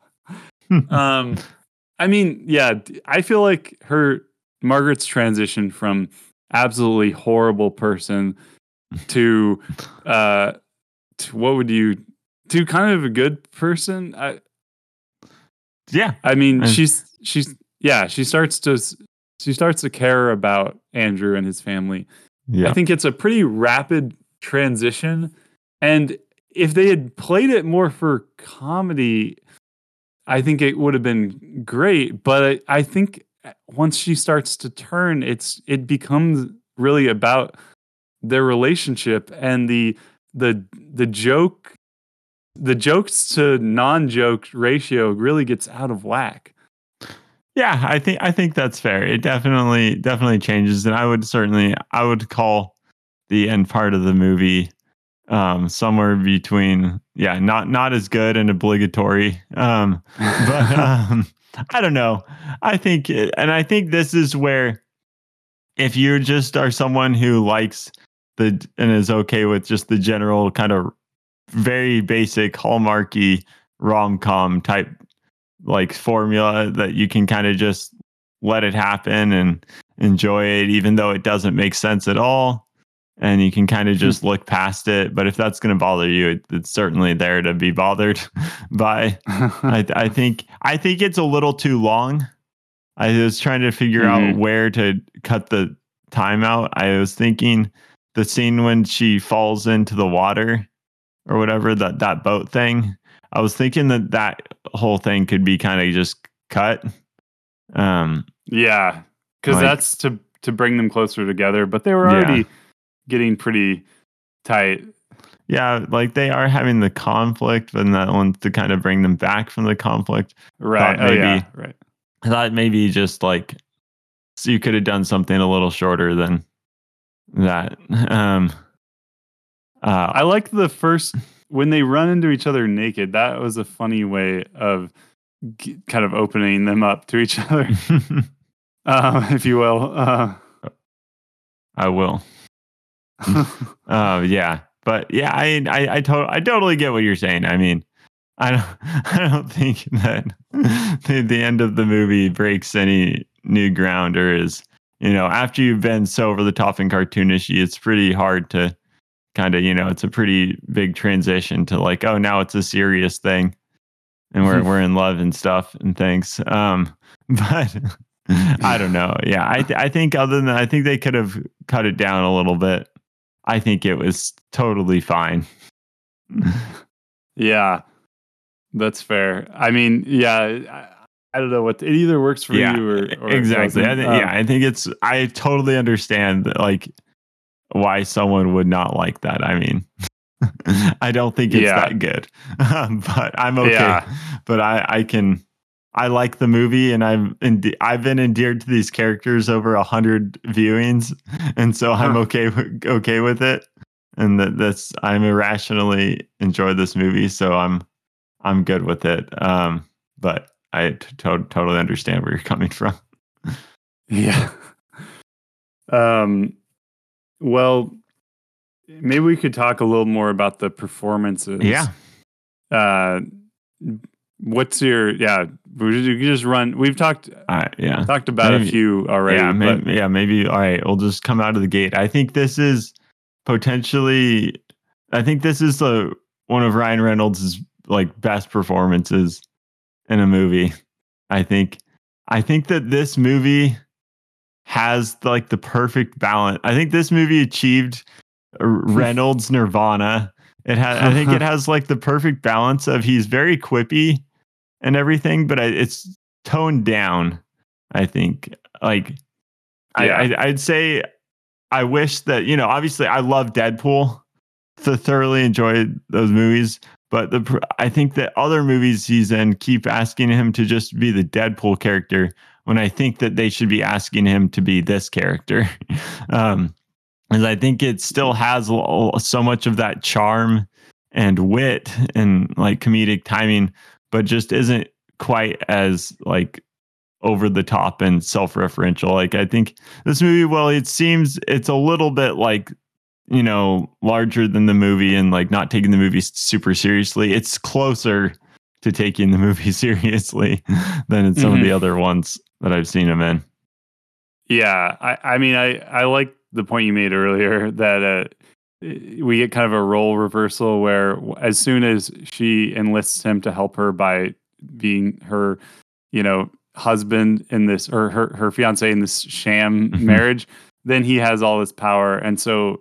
um (laughs) I mean, yeah, I feel like her Margaret's transition from absolutely horrible person to uh to what would you to kind of a good person? I yeah. I mean, And- she's she's yeah, she starts to she starts to care about Andrew and his family. Yeah. I think it's a pretty rapid transition. And if they had played it more for comedy, I think it would have been great. But I, I think uh, once she starts to turn, it's it becomes really about their relationship and the the the joke the jokes to non-joke ratio really gets out of whack. Yeah, I think I think that's fair. It definitely definitely changes, and I would certainly I would call the end part of the movie um, somewhere between yeah, not not as good and obligatory. Um, (laughs) but um, I don't know. I think, and I think this is where if you just are someone who likes the and is okay with just the general kind of very basic hallmarky rom com type like formula that you can kind of just let it happen and enjoy it, even though it doesn't make sense at all. And you can kind of just look past it. But if that's going to bother you, it, it's certainly there to be bothered (laughs) by. (laughs) I, I think I think it's a little too long. I was trying to figure out Mhm. where to cut the time out. I was thinking the scene when she falls into the water or whatever that that boat thing. I was thinking that that whole thing could be kind of just cut. Um, Yeah, because Like- that's to to bring them closer together. But they were Yeah. Getting pretty tight. yeah, like they are having the conflict, but that one's to kind of bring them back from the conflict. Right. Thought Oh yeah. maybe- Right. I thought maybe just like so you could have done something a little shorter than that. (laughs) Um, uh, I like the first when they run into each other naked. That was a funny way of g- kind of opening them up to each other, uh, (laughs) if you will. Uh, I will. Uh, (laughs) yeah, but yeah, I I I, to- I totally get what you're saying. I mean, I don't (laughs) I don't think that (laughs) the, the end of the movie breaks any new ground or is you know after you've been so over the top and cartoonishy, it's pretty hard to kind of you know it's a pretty big transition to like oh now it's a serious thing and we're we're in love and stuff and things. Um, but I don't know. Yeah, I th- I think other than that, I think they could have cut it down a little bit. I think it was totally fine. yeah, that's fair. I mean, yeah. I, I don't know what it either works for yeah, you or, or exactly. I think, Um, yeah, I think it's. I totally understand that, like why someone would not like that. I mean, (laughs) I don't think it's Yeah. that good, (laughs) but I'm okay. Yeah. But I, I can. I like the movie, and I've ende- I've been endeared to these characters over a hundred viewings, and so I'm Huh. okay with, okay with it. And that that's I'm irrationally enjoy this movie, so I'm I'm good with it. Um, but I t- to- totally understand where you're coming from. Yeah. Um well maybe we could talk a little more about the performances. Yeah. Uh what's your yeah, we just run we've talked Uh, yeah. talked about a few already. yeah, but maybe, yeah, maybe. All right, we'll just come out of the gate. I think this is potentially. I think this is the one of Ryan Reynolds' like best performances in a movie. I think. I think that this movie has like the perfect balance. I think this movie achieved (laughs) Reynolds Nirvana. It has I think it (laughs) has like the perfect balance of he's very quippy and everything, but it's toned down. I think like yeah. I, I I'd say I wish that you know obviously I love Deadpool, so thoroughly enjoyed those movies. But the I think that other movies he's in keep asking him to just be the Deadpool character when I think that they should be asking him to be this character. (laughs) um, and I think it still has so much of that charm and wit and like comedic timing, but just isn't quite as like over the top and self-referential. Like I think this movie, well, it seems it's a little bit like you know larger than the movie and like not taking the movie super seriously. It's closer to taking the movie (laughs) seriously than in some mm-hmm. of the mm-hmm. other ones that I've seen him in. Yeah, I, I mean, I I like the point you made earlier that uh, we get kind of a role reversal where as soon as she enlists him to help her by being her, you know, husband in this or her her fiance in this sham mm-hmm. marriage, then he has all this power, and so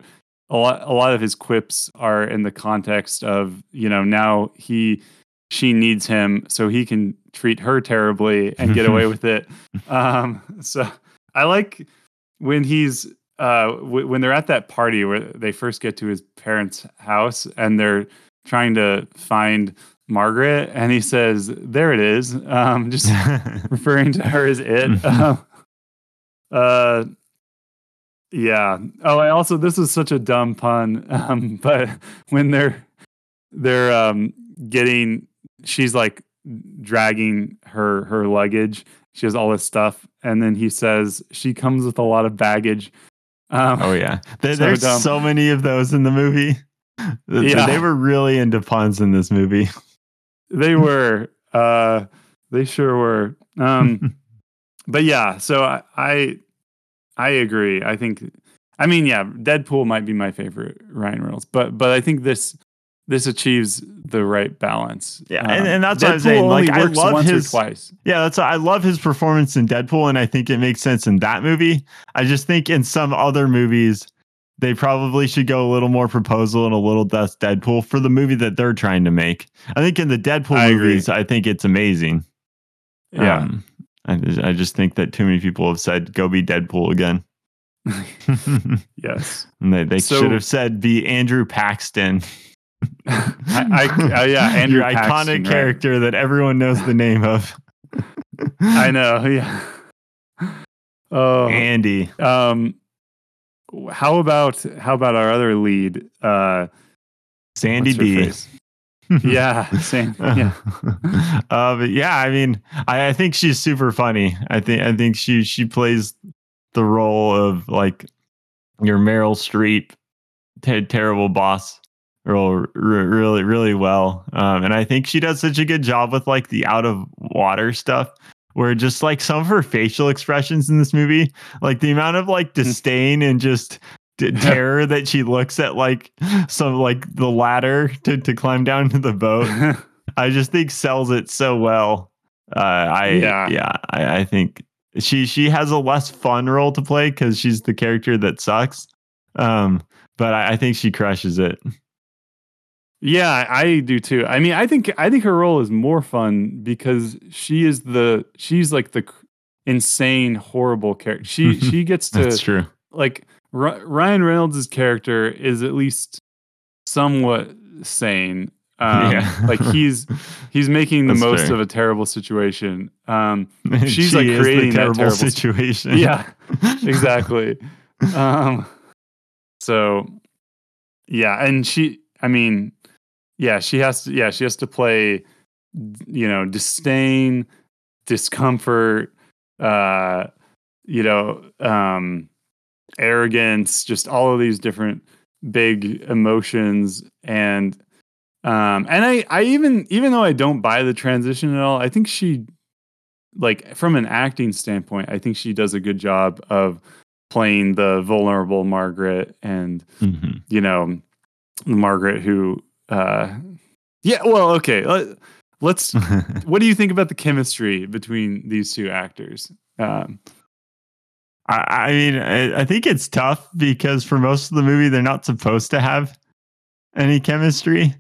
a lot a lot of his quips are in the context of you know now he she needs him so he can treat her terribly and get away (laughs) with it. Um, so I like when he's uh, w- when they're at that party where they first get to his parents' house and they're trying to find Margaret, and he says, "There it is," um, (laughs) just referring to her as it. Uh, uh, yeah. Oh, I also this is such a dumb pun, um, (laughs) but when they're they're um, getting, she's like dragging her her luggage. She has all this stuff, and then he says she comes with a lot of baggage. Um, oh yeah, (laughs) there, so there's dumb. so many of those in the movie. (laughs) Yeah. They were really into puns in this movie. (laughs) They were. Uh, they sure were. Um, but yeah, so I, I I agree. I think. I mean, yeah, Deadpool might be my favorite Ryan Reynolds, but but I think this this achieves the right balance. Yeah, um, and, and that's Deadpool what I'm saying. Like I love his twice. Yeah, that's I love his performance in Deadpool, and I think it makes sense in that movie. I just think in some other movies, they probably should go a little more proposal and a little less Deadpool for the movie that they're trying to make. I think in the Deadpool I movies, agree. I think it's amazing. Yeah, um, I, I just think that too many people have said go be Deadpool again. (laughs) yes, (laughs) and they they so, should have said be Andrew Paxton. (laughs) I, I uh, yeah, (laughs) Andrew Your Paxton, iconic character right. that everyone knows the name of. (laughs) I know, yeah. Oh, Andy. Um, how about how about our other lead, uh, Sandy B? (laughs) yeah, same. Yeah. uh, but yeah, I mean, I, I think she's super funny. I think I think she she plays the role of like your Meryl Streep, t- terrible boss role r- really really well. Um, and i think she does such a good job with like the out of water stuff where just like some of her facial expressions in this movie like the amount of like disdain and just t- (laughs) terror that she looks at like some like the ladder to, to climb down to the boat (laughs) i just think sells it so well. Uh, i yeah, yeah I, I think she she has a less fun role to play because she's the character that sucks. Um but I, I think she crushes it yeah, I do too. I mean, I think I think her role is more fun because she is the she's like the insane horrible character. She (laughs) she gets to That's true. Like R- Ryan Reynolds' character is at least somewhat sane. Um, yeah. like he's (laughs) he's making the That's most fair. of a terrible situation. Um, (laughs) she's she like creating that terrible situation. Yeah, exactly. um, so yeah, and she, I mean, yeah, she has to. Yeah, she has to play. You know, disdain, discomfort. Uh, you know, um, arrogance. Just all of these different big emotions and um and i i even even though i don't buy the transition at all i think she like from an acting standpoint i think she does a good job of playing the vulnerable margaret and mm-hmm. you know margaret who uh, yeah, well, okay. Let, let's. (laughs) what do you think about the chemistry between these two actors? Um, I, I mean, I, I think it's tough because for most of the movie, they're not supposed to have any chemistry.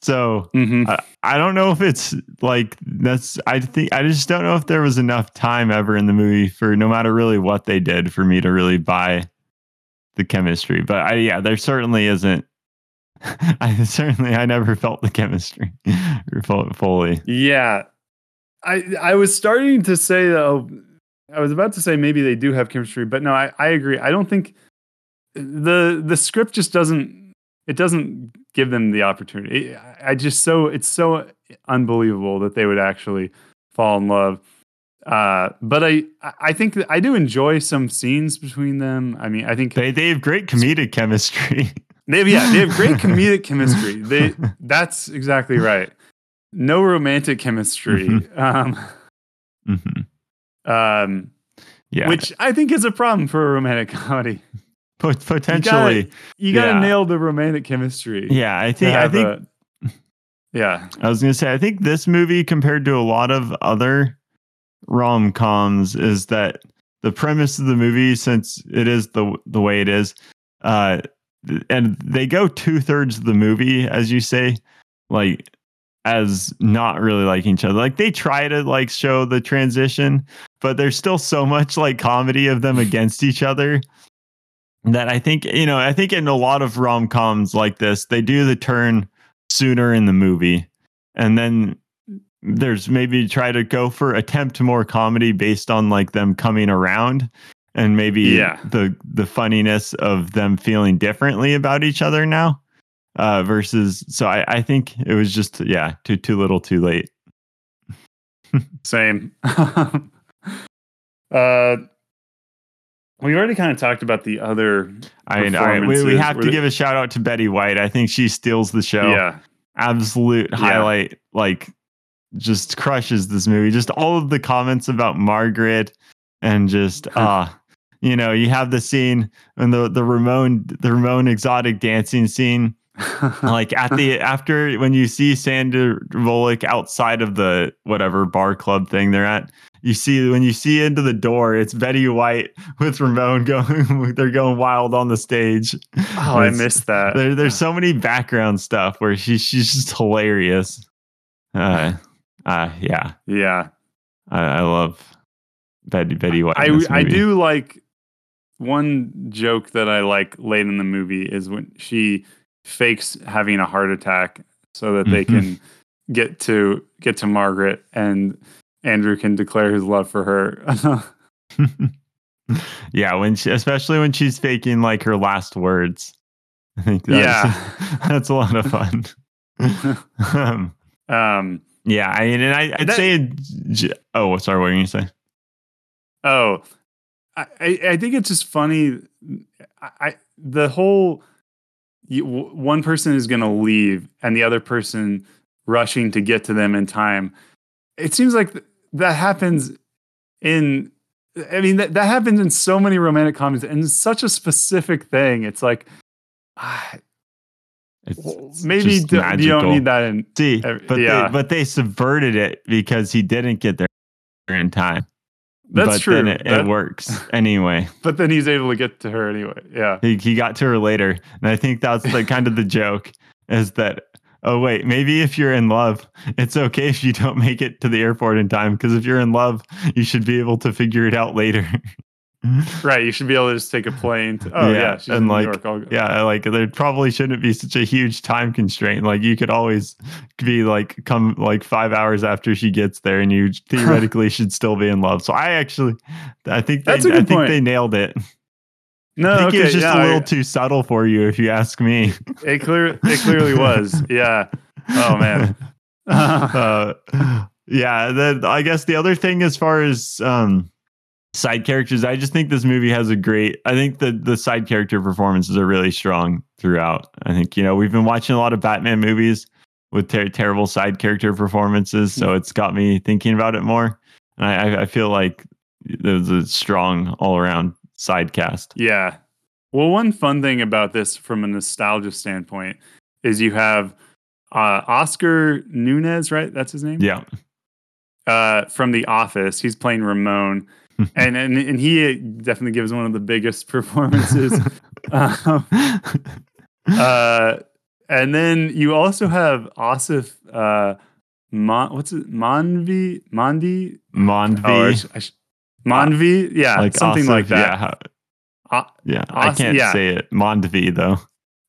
So mhm. I, I don't know if it's like that's. I think I just don't know if there was enough time ever in the movie for no matter really what they did for me to really buy the chemistry. But I, yeah, there certainly isn't. (laughs) I certainly I never felt the chemistry (laughs) fully. Yeah. I I was starting to say though I was about to say maybe they do have chemistry, but no, I, I agree. I don't think the the script just doesn't it doesn't give them the opportunity. I just so it's so unbelievable that they would actually fall in love. Uh, but I I think that I do enjoy some scenes between them. I mean, I think They they have great comedic chemistry. (laughs) they have yeah, they have great (laughs) comedic chemistry. They (laughs) that's exactly right. No romantic chemistry. Um, Mhm. um, Yeah, which I think is a problem for a romantic (laughs) comedy. Pot- potentially. You got to Yeah. nail the romantic chemistry. Yeah, I think I think a- yeah, I was gonna say, I think this movie compared to a lot of other rom coms is that the premise of the movie, since it is the the way it is, uh, and they go two thirds of the movie, as you say, like as not really liking each other. Like they try to like show the transition, but there's still so much like comedy of them against each other that I think you know I think in a lot of rom coms like this, they do the turn sooner in the movie, and then there's maybe try to go for attempt more comedy based on like them coming around and maybe Yeah. the the funniness of them feeling differently about each other now uh versus so i i think it was just yeah too too little too late (laughs) same. (laughs) uh, we already kind of talked about the other. i mean we, we have were to the- give a shout out to betty white i think she steals the show Yeah, absolute highlight like just crushes this movie just all of the comments about margaret and just uh you know you have the scene and the the ramon the ramon exotic dancing scene (laughs) like at the after when you see Sandra Bullock outside of the whatever bar club thing they're at, you see when you see into the door, it's Betty White with Ramon (laughs) going. They're going wild on the stage. oh, I missed that. There, there's (laughs) so many background stuff where she she's just hilarious. Uh, uh yeah, yeah, I, I love Betty Betty White. I I do like one joke that I like late in the movie is when she fakes having a heart attack so that they Mhm. can get to get to Margaret and Andrew can declare his love for her. (laughs) yeah, when she, especially when she's faking like her last words. I think that's, Yeah. (laughs) that's a lot of fun. um, (laughs) um yeah, I mean, and I, I'd That- say, oh, sorry, what were you gonna say? Oh, I, I think it's just funny. I, the whole you, w- one person is going to leave and the other person rushing to get to them in time. It seems like th- that happens in. I mean that that happens in so many romantic comedies and it's such a specific thing. It's like ah, It's, maybe d- you don't need that in. See, Every- but yeah. they, but they subverted it because he didn't get there in time. That's but true. Then it, That- it works anyway. (laughs) But then he's able to get to her anyway. Yeah. He he got to her later, and I think that's the kind of the (laughs) joke is that oh wait maybe if you're in love it's okay if you don't make it to the airport in time because if you're in love you should be able to figure it out later. (laughs) Right. You should be able to just take a plane. To, oh Yeah, yeah, she's and in New like. Yeah, like there probably shouldn't be such a huge time constraint. Like you could always be like come like five hours after she gets there, and you (laughs) theoretically should still be in love. So I actually, I think they, That's a I good think point. they nailed it. No, I think okay, it was just yeah, a little I- too subtle for you, if you ask me. It clear it clearly was. (laughs) Yeah. Oh man. (laughs) uh, yeah. Then I guess the other thing, as far as um, side characters, I just think this movie has a great. I think the the side character performances are really strong throughout. I think you know we've been watching a lot of Batman movies with ter- terrible side character performances, so it's got me thinking about it more. And I, I- I feel like there's a strong all around side cast. yeah. Well, one fun thing about this from a nostalgia standpoint is you have uh, Oscar Nunez, right? That's his name. Yeah. Uh, from The Office, he's playing Ramon, (laughs) and and and he definitely gives one of the biggest (laughs) performances. um, (laughs) uh, and then you also have Aasif. Uh, Mon, what's it? Monvi, Mondi, Mondvi. Oh, sh- I sh- Monvi, yeah, something Aasif, like that. Yeah, Uh, yeah. I can't yeah. say it. Mandvi though.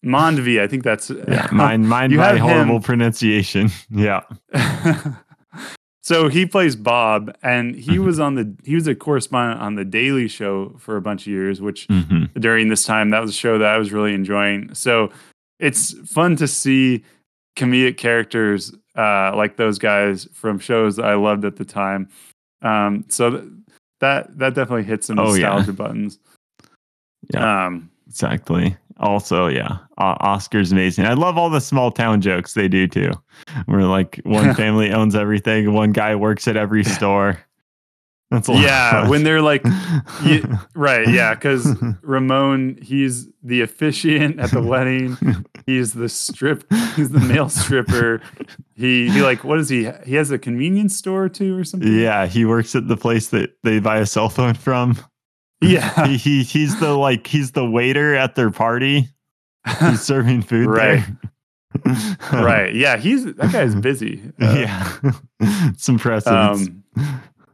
Mandvi, I think that's Yeah, mine, mine, my have horrible him- pronunciation. Yeah. So he plays Bob, and he Mhm. was on the he was a correspondent on the Daily Show for a bunch of years, which hmm during this time that was a show that I was really enjoying. So it's fun to see comedic characters uh, like those guys from shows that I loved at the time. Um, so th- that that definitely hits some Oh, yeah. nostalgia buttons. Yeah. Um, Exactly. Also, yeah, o- Oscar's amazing. I love all the small town jokes they do too. Where like one (laughs) family owns everything, one guy works at every store. That's a lot yeah, when they're like, you- (laughs) right, yeah, because Ramon, he's the officiant at the wedding. He's the strip. He's the male stripper. He he like what is he? He has a convenience store too or something. yeah, he works at the place that they buy a cell phone from. Yeah, (laughs) He, he he's the like he's the waiter at their party. He's (laughs) serving food Right. there. (laughs) right. Yeah, he's that guy's busy. Uh, yeah, it's impressive. Um,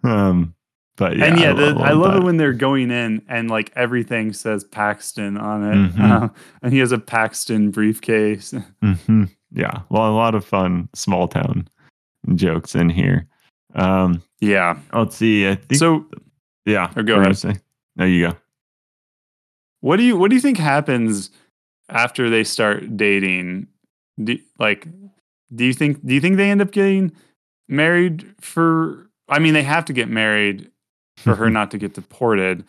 um, but yeah, and yeah, I, the, lo- I love it when they're going in and like everything says Paxton on it, Mhm. Um, and he has a Paxton briefcase. hmm Yeah, well, a lot of fun small town jokes in here. Um, Yeah. let's see. I think. So, yeah. or go were you ahead. No, you go. what do you what do you think happens after they start dating? Do, like, do you think do you think they end up getting married for? I mean, they have to get married for her (laughs) not to get deported.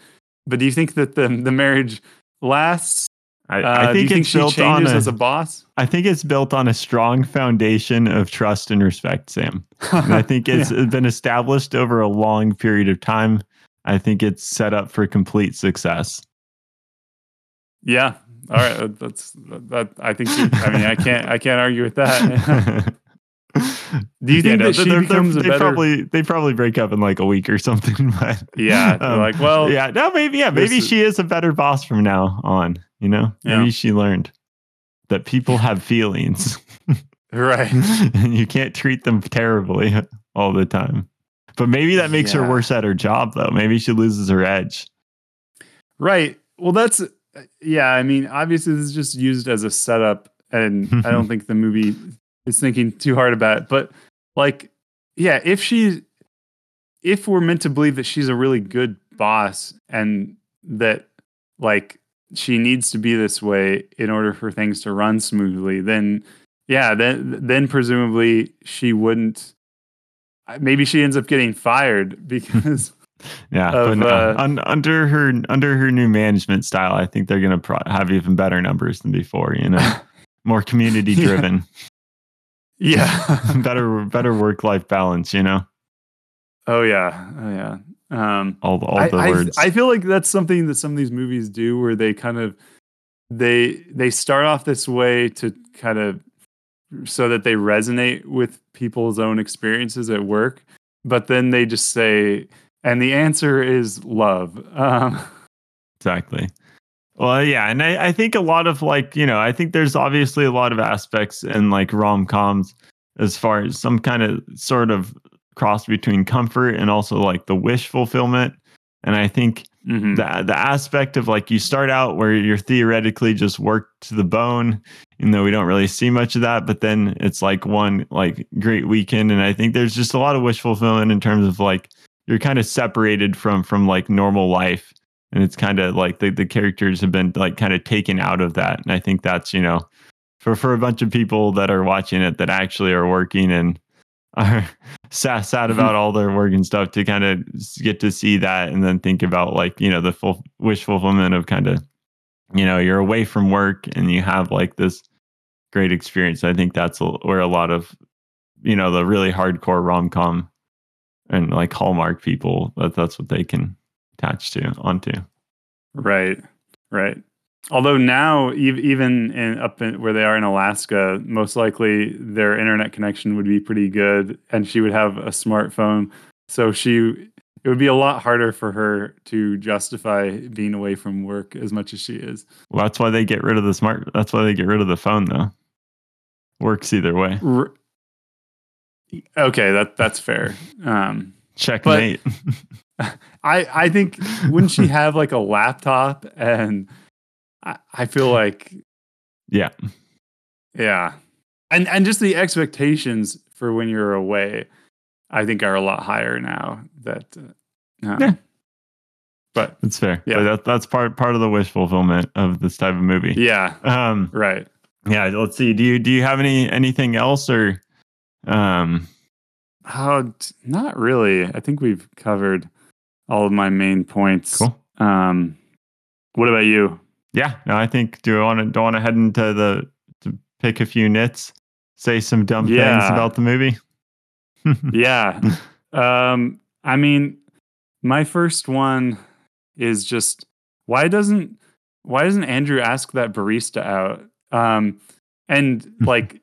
But do you think that the the marriage lasts? I, Uh, I you think think it's she built on changes a, as a boss? I think it's built on a strong foundation of trust and respect, Sam. And I (laughs) think it's been established over a long period of time. I think it's set up for complete success. Yeah. All right. That's that. I think. you- I mean, I can't. I can't argue with that. (laughs) Do you think that she they're- they're- becomes a they better- probably they probably break up in like a week or something? (laughs) But Yeah, they're like, well, yeah, no, maybe yeah, maybe she is a better boss from now on. You know, maybe Yeah. she learned that people have feelings, (laughs) Right. and you can't treat them terribly all the time. But maybe that makes her worse at her job, though. Maybe she loses her edge. Right. Well, that's uh, yeah. I mean, obviously, this is just used as a setup, and (laughs) I don't think the movie is thinking too hard about it. But like, yeah, if she, if we're meant to believe that she's a really good boss, and that like she needs to be this way in order for things to run smoothly, then yeah, then then presumably she wouldn't. Maybe she ends up getting fired because (laughs) Yeah, Of, but no, uh, un, under her under her new management style, I think they're gonna pro- have even better numbers than before. You know, (laughs) more community driven, (laughs) yeah. better better work life balance. You know, Oh yeah, oh yeah. Um, all all I, the I- words. I feel like that's something that some of these movies do, where they kind of they they start off this way to kind of so that they resonate with people's own experiences at work, but then they just say, and the answer is love. (laughs) Um, Exactly. Well, yeah, and I, I think a lot of like, you know, I think there's obviously a lot of aspects in like rom coms as far as some kind of sort of cross between comfort and also like the wish fulfillment. And I think mhm. the the aspect of like you start out where you're theoretically just worked to the bone, even though we don't really see much of that, but then it's like one like great weekend. And I think there's just a lot of wish fulfillment in terms of like you're kind of separated from from like normal life and it's kind of like the, the characters have been like kind of taken out of that and i think that's you know for for a bunch of people that are watching it that actually are working and (laughs) are sad, sad mm-hmm. about all their work and stuff to kind of get to see that and then think about like you know the full wish fulfillment of kind of you know you're away from work and you have like this great experience. I think that's where a lot of you know the really hardcore rom-com and like hallmark people that that's what they can attach to onto. Right, right. Although now even in up in, where they are in Alaska, most likely their internet connection would be pretty good, and she would have a smartphone. So she it would be a lot harder for her to justify being away from work as much as she is. Well, that's why they get rid of the smart. That's why they get rid of the phone, though. Works either way. R- okay, that that's fair. Um, Checkmate. (laughs) I I think wouldn't she have like a laptop and I, I feel like yeah, yeah, and and just the expectations for when you're away, I think are a lot higher now. That uh, Yeah. but that's fair. Yeah. That, that's part part of the wish fulfillment of this type of movie. yeah, Um. right. Yeah. Let's see. Do you do you have any anything else or, um. Oh, t- not really. I think we've covered all of my main points. Cool. Um, what about you? Yeah. No, I think. Do I want to do I want to head into the to pick a few nits, say some dumb things about the movie? (laughs) yeah. Um, I mean, my first one is just why doesn't why doesn't Andrew ask that barista out? Um, and (laughs) like,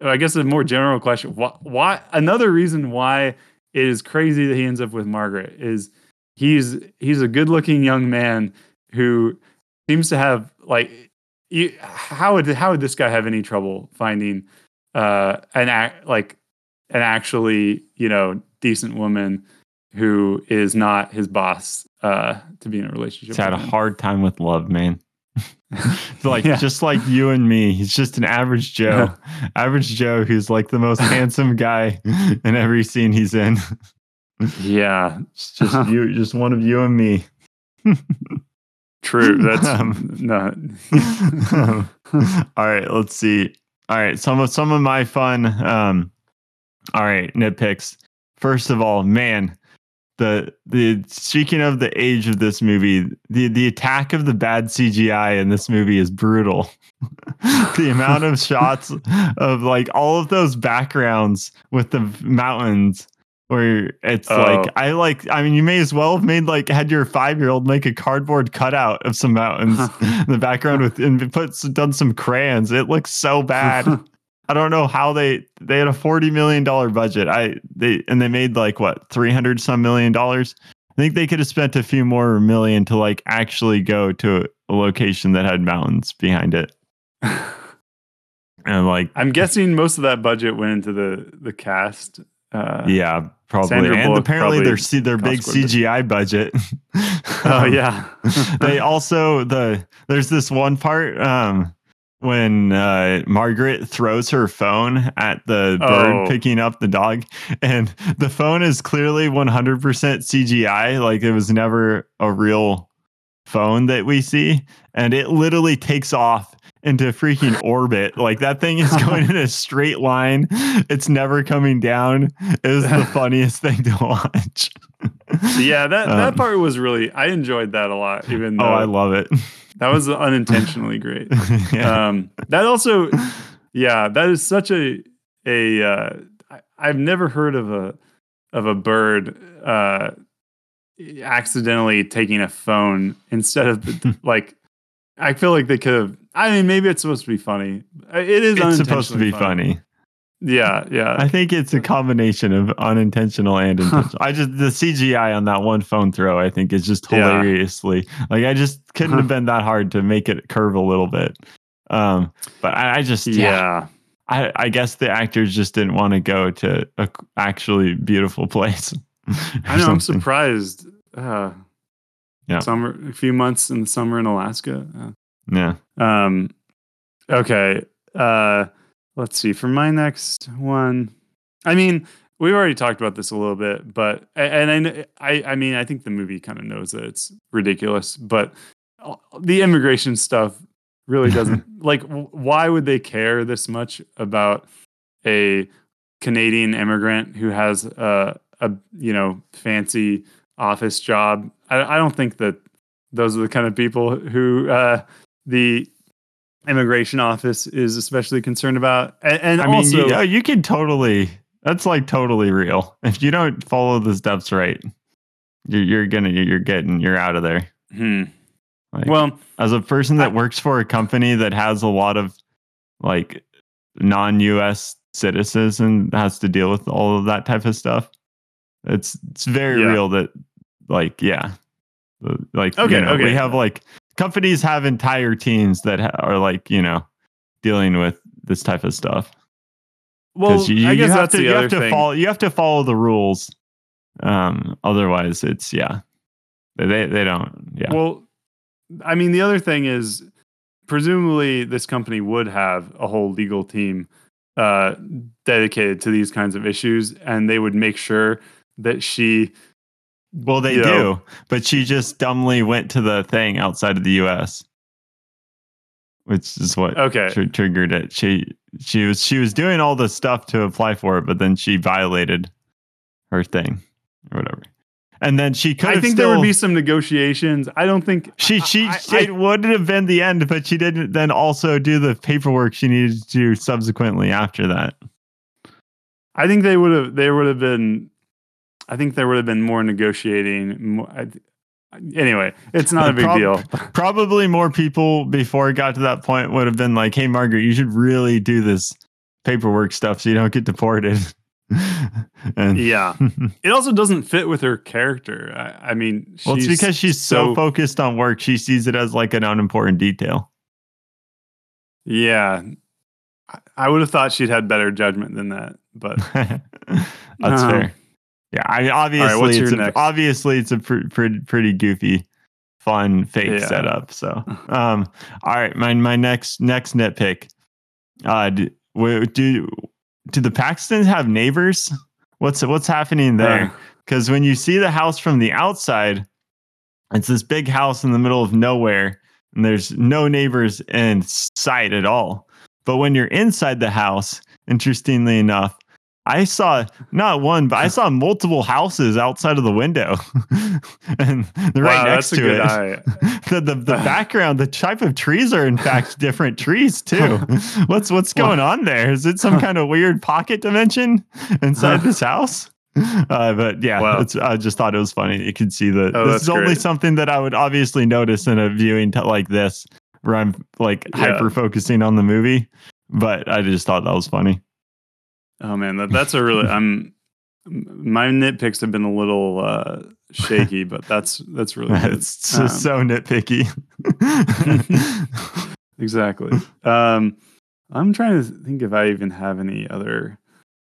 I guess a more general question: why, why? Another reason why it is crazy that he ends up with Margaret is he's he's a good-looking young man who seems to have like you, how would how would this guy have any trouble finding uh an act like an actually you know decent woman who is not his boss uh to be in a relationship He's had a hard time with love, man. (laughs) Like Yeah. just like you and me. He's just an average Joe. average Joe who's like the most (laughs) handsome guy in every scene he's in. yeah It's just you, just one of you and me. (laughs) true (laughs) that's Um, no (laughs) all right, let's see. All right, some of some of my fun. Um, all right, nitpicks. First of all, man, the the speaking of the age of this movie, the the attack of the bad CGI in this movie is brutal. (laughs) the amount of shots of like all of those backgrounds with the mountains where it's Oh. like I like I mean you may as well have made like had your five year old make a cardboard cutout of some mountains (laughs) in the background with and put done some crayons. It looks so bad. (laughs) I don't know how they they had a forty million dollar budget. I they and they made like what three hundred some million dollars. I think they could have spent a few more million to like actually go to a location that had mountains behind it. (laughs) And like i'm guessing most of that budget went into the the cast uh yeah, probably. Sandra and Bullock apparently probably their their big. CGI budget. (laughs) oh yeah (laughs) they also the there's this one part um when uh Margaret throws her phone at the bird Oh. picking up the dog and the phone is clearly 100% CGI like it was never a real phone that we see and it literally takes off into freaking orbit. Like that thing is (laughs) going in a straight line. It's never coming down. It was the (laughs) funniest thing to watch. Yeah that that Um, part was really i enjoyed that a lot even though oh i love it. that was (laughs) unintentionally great. Yeah. um that also yeah that is such a a uh I, i've never heard of a of a bird uh accidentally taking a phone instead of like i feel like they could have i mean maybe it's supposed to be funny it is it's supposed to be unintentionally funny. yeah yeah I think it's a combination of unintentional and (laughs) intentional. I just the CGI on that one phone throw, I think, is just Yeah. hilariously like I just couldn't have (laughs) been that hard to make it curve a little bit. Um, but I, I just yeah, yeah I, I guess the actors just didn't want to go to a actually beautiful (laughs) place. i know i'm surprised uh Yeah. summer a few months in the summer in alaska uh, Yeah, Um, okay. Uh, let's see. For my next one, I mean, we've already talked about this a little bit, but and I, I, I mean, I think the movie kind of knows that it's ridiculous, but uh, the immigration stuff really doesn't (laughs) like. Why would they care this much about a Canadian immigrant who has a, a you know fancy office job? I, I don't think that those are the kind of people who uh, the immigration office is especially concerned about. And, and I mean, also, you, oh, you can totally. That's like totally real. If you don't follow the steps right, you're, you're gonna you're getting you're out of there. hmm, Like, well, as a person that works for a company that has a lot of like non-US citizens and has to deal with all of that type of stuff, it's it's very Yeah. real that like yeah, like Okay, you know, okay. we have like companies have entire teams that ha- are like you know dealing with this type of stuff well, you, I you guess have that's to the you other have to thing. follow you have to follow the rules um otherwise it's yeah they they don't yeah Well, I mean, the other thing is, presumably, this company would have a whole legal team uh, dedicated to these kinds of issues, and they would make sure that she. Well they you do know- but she just dumbly went to the thing outside of the us which is what Okay. tr- triggered it she she was she was doing all the stuff to apply for it but then she violated her thing or whatever and then she could I think still, there would be some negotiations. I don't think She she, I- she I- it would have been the end, but she didn't then also do the paperwork she needed to do subsequently after that. I think they would have. There would have been. I think there would have been more negotiating. More, I, anyway, it's not a big deal. Probably more people before it got to that point would have been like, "Hey, Margaret, you should really do this paperwork stuff so you don't get deported." (laughs) and Yeah. (laughs) It also doesn't fit with her character. I, I mean, well, it's because she's so, focused on work, she sees it as like an unimportant detail. Yeah, I- would have thought she'd had better judgment than that, but (laughs) That's Uh-huh. fair. Yeah, I mean, obviously, what's it's your a, next? obviously it's a pr- pr- pretty goofy, fun fake Yeah. setup. So, (laughs) um, all right, my my next next nitpick. Uh, do, do do the Paxtons have neighbors? What's what's happening there? Because when you see the house from the outside, it's this big house in the middle of nowhere, and there's no neighbors in sight at all. But when you're inside the house, interestingly enough, I saw not one, but I saw multiple houses outside of the window, (laughs) and they're right wow, next to it. (laughs) The, the the (laughs) background, the type of trees are in fact different trees too. What's what's going on there? Is it some kind of weird pocket dimension inside this house? Uh, but yeah, Wow. it's, I just thought it was funny. You could see that Oh, this is only something that I would obviously notice in a viewing t- like this, where I'm like Yeah. hyper focusing on the movie. But I just thought that was funny. Oh man, that, that's a really. I'm. My nitpicks have been a little uh, shaky, but that's that's really (laughs) good. it's just Um, so nitpicky. (laughs) exactly. Um, I'm trying to think if I even have any other.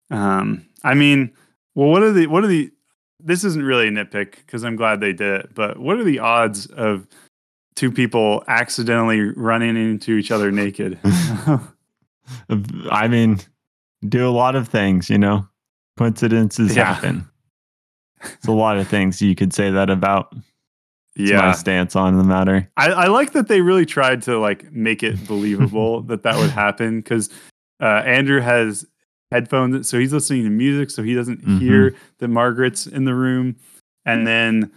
Um, I mean, well, what are the what are the? This isn't really a nitpick because I'm glad they did it. But what are the odds of two people accidentally running into each other naked? (laughs) I mean, do a lot of things, you know. Coincidences Yeah. happen. It's a lot of things you could say that about. It's my yeah, stance on the matter. I, I like that they really tried to like make it (laughs) believable that that would happen because uh, Andrew has headphones, so he's listening to music, so he doesn't Mhm. hear that Margaret's in the room, and then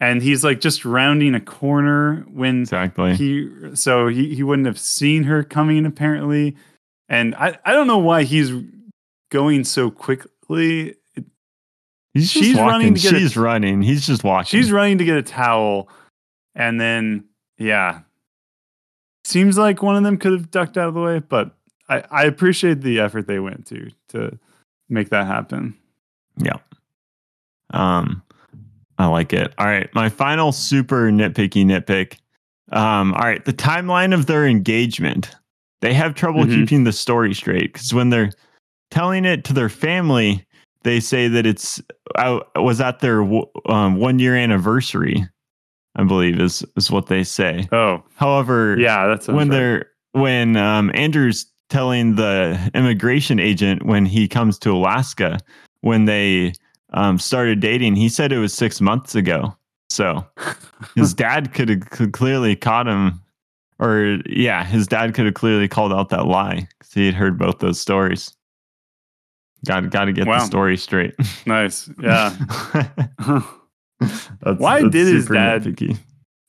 and he's like just rounding a corner when Exactly. he so he, he wouldn't have seen her coming apparently, and I I don't know why he's going so quickly. He's she's running get a- running. He's just walking. She's running to get a towel, and then yeah, seems like one of them could have ducked out of the way, but I, I appreciate the effort they went to to make that happen. Yeah. Um, I like it. All right. My final super nitpicky nitpick. Um, all right. The timeline of their engagement. They have trouble Mhm. keeping the story straight because when they're telling it to their family, they say that it's I was at their um, one year anniversary. I believe is is what they say. Oh However, yeah, that's when they're when um, Andrew's telling the immigration agent when he comes to Alaska when they um, started dating, he said it was six months ago. So (laughs) his dad could have clearly caught him, or yeah, his dad could have clearly called out that lie because he had heard both those stories. Got got to get Wow. the story straight. (laughs) nice. Yeah. (laughs) That's- Why that's did his dad- nitpicky.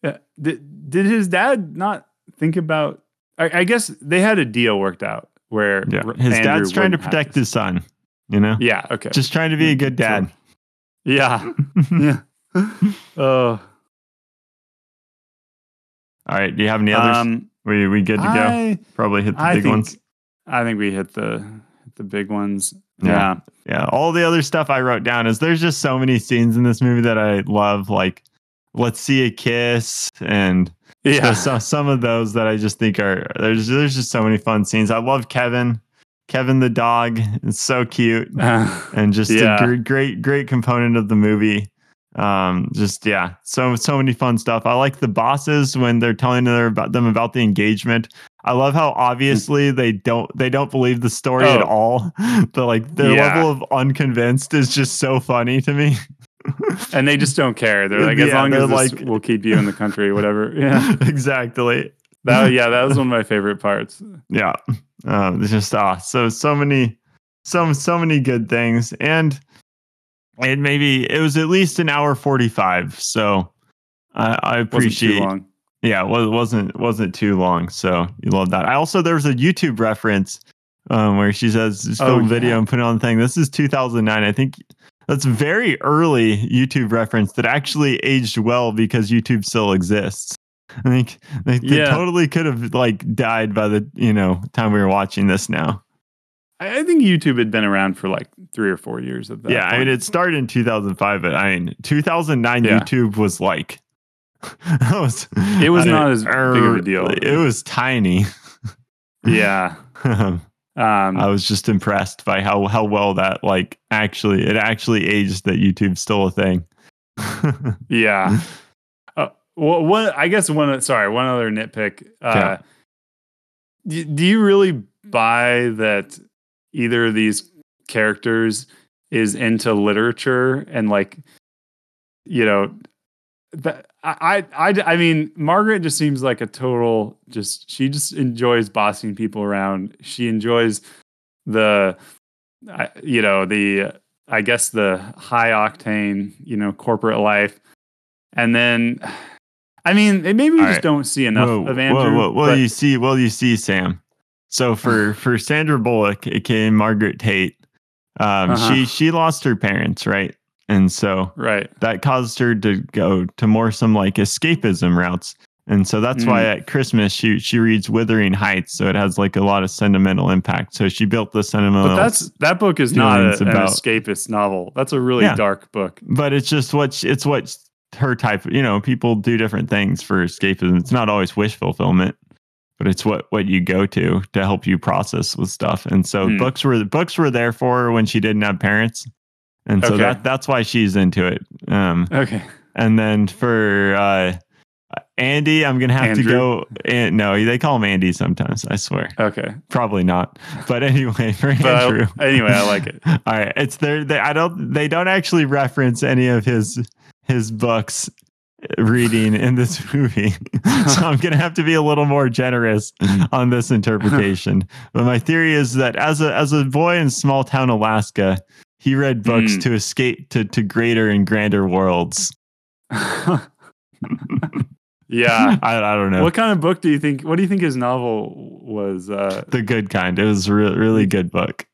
yeah. Did, did his dad not think about? I, I guess they had a deal worked out where Yeah, his Andrew dad's trying to protect his son. You know, Yeah. Okay. just trying to be a good dad. yeah. (laughs) Yeah. Oh. All right. Do you have any others? Um, we we good to go? Probably hit the I big think ones. I think we hit the the big ones. Yeah. Yeah. Yeah. All the other stuff I wrote down is there's just so many scenes in this movie that I love. Like, let's see a kiss and Yeah. So, so some of those that I just think are there's there's just so many fun scenes. I love Kevin, Kevin the dog. is so cute (laughs) and just Yeah. a gr- great great component of the movie. Um, just yeah, so so many fun stuff. I like the bosses when they're telling them about them about the engagement. I love how obviously they don't they don't believe the story at Oh. all. (laughs) but like their Yeah. level of unconvinced is just so funny to me. and they just don't care. They're like, as Yeah, long as this we'll keep you in the country, whatever. (laughs) Yeah. (laughs) exactly. That yeah, that was one of my favorite parts. yeah um it's just ah so so many so so many good things and and maybe it was at least an hour 45 so i i Wasn't too appreciate long. yeah it wa- wasn't wasn't too long so you love that i also there was a youtube reference um where she says just Oh, film video yeah. and put it on the thing this is 2009 i think that's very early youtube reference that actually aged well because youtube still exists i think they, they Yeah. totally could have like died by the you know time we were watching this now I, I think YouTube had been around for like three or four years at that. yeah i mean it started in 2005 but i mean 2009 Yeah. youtube was like (laughs) was, It was I- not as big of a deal. it was tiny (laughs) yeah. (laughs) Um, I was just impressed by how how well that like actually it actually aged that YouTube's still a thing. yeah. Uh, well, one, I guess one. Sorry, one other nitpick. Uh, do, do you really buy that either of these characters is into literature and like, you know, that I, I, I, I mean, Margaret just seems like a total. Just she just enjoys bossing people around. She enjoys the, I- you know, the I guess the high octane, you know, corporate life. And then, (sighs) I mean, maybe we All just right. don't see enough Whoa, of Andrew. whoa, whoa, well, you see, well, you see, Sam. So (laughs) for for Sandra Bullock, aka Margaret Tate, um, Uh-huh. she she lost her parents, right? And so right. that caused her to go to more some like escapism routes. And so that's why Mm. at Christmas she she reads Wuthering Heights, so it has like a lot of sentimental impact. So she built the sentimental. But that's that book is not a, feelings an about- escapist novel. That's a really Yeah. dark book. but it's just what sh- it's what her type. You know, people do different things for escapism. It's not always wish fulfillment, but it's what what you go to to help you process with stuff. And so Hmm. books were books were there for her when she didn't have parents, and so Okay. that that's why she's into it. Um, Okay. and then for uh, Andy, I'm gonna have Andrew? to go. And, no, they call him Andy sometimes. I swear, Okay. probably not. But anyway, for But I- Andrew, anyway, I like it. (laughs) all right, it's there. They, I don't. They don't actually reference any of his his books reading in this (laughs) movie, so I'm gonna have to be a little more generous on this interpretation. but my theory is that as a as a boy in small town Alaska, he read books Mm. to escape to to greater and grander worlds. yeah. (laughs) I, I don't know. What kind of book do you think? What do you think his novel was? Uh, the good kind. It was a re- really good book.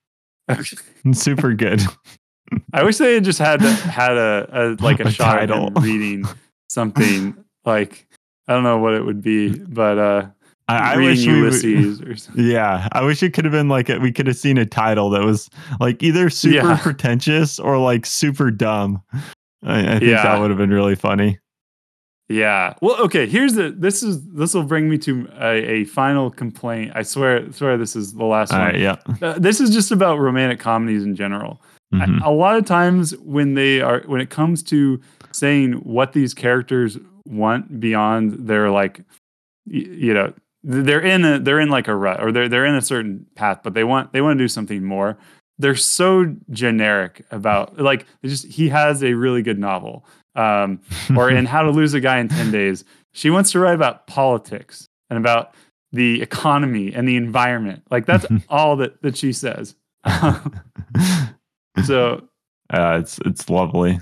Super good. (laughs) I wish they had just had had a, a like a, A shot title. of reading something (laughs) like I don't know what it would be, but uh, I, I wish we would- Ulysses or something. (laughs) Yeah, I wish it could have been like a, we could have seen a title that was like either super Yeah. pretentious or like super dumb. I, I think Yeah. that would have been really funny. Yeah. Well, okay. Here's the. This is this will bring me to a, a final complaint. I swear, swear this is the last All one. right, yeah. Uh, this is just about romantic comedies in general. I- Mhm. a lot of times when they are when it comes to saying what these characters want beyond their like you know they're in a they're in like a rut or they're they're in a certain path but they want they want to do something more. They're so generic about like just he has a really good novel um (laughs) or in how to lose a guy in 10 days she wants to write about politics and about the economy and the environment. Like that's (laughs) all that that she says. (laughs) So uh, it's it's lovely.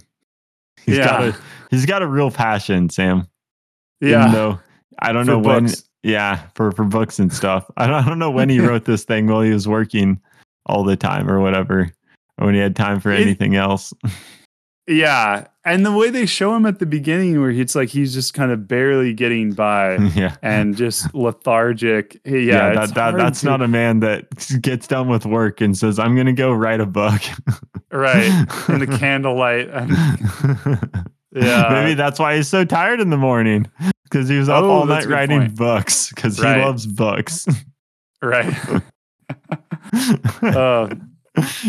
He's yeah got a he's got a real passion, Sam. Even yeah though I don't For know when. books. Yeah, for for books and stuff. I don't, I don't know when he wrote this thing while he was working all the time or whatever, or when he had time for It- anything else. (laughs) Yeah, and the way they show him at the beginning, where it's like he's just kind of barely getting by (laughs) yeah. and just (laughs) lethargic. Yeah, Yeah, that, that that's to- not a man that gets done with work and says, I'm gonna go write a book. (laughs) right in the candlelight. Yeah, Maybe that's why he's so tired in the morning. Because he was up Oh, all night writing point. books. Because Right. he loves books. right. Uh,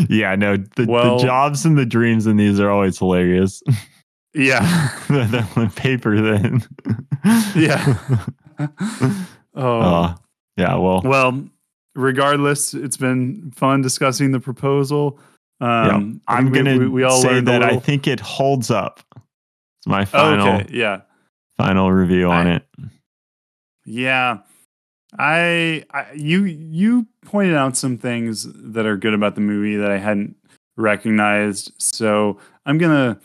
yeah, no, the, Well- the jobs and the dreams in these are always hilarious. yeah, (laughs) the, the on paper then. Yeah. (laughs) (laughs) oh, Uh, yeah, well, well. Regardless, it's been fun discussing the proposal. Um, I'm gonna we, we all say that I think it holds up. It's my final okay, yeah. final review on I- it. Yeah. I, I you you pointed out some things that are good about the movie that I hadn't recognized. So I'm gonna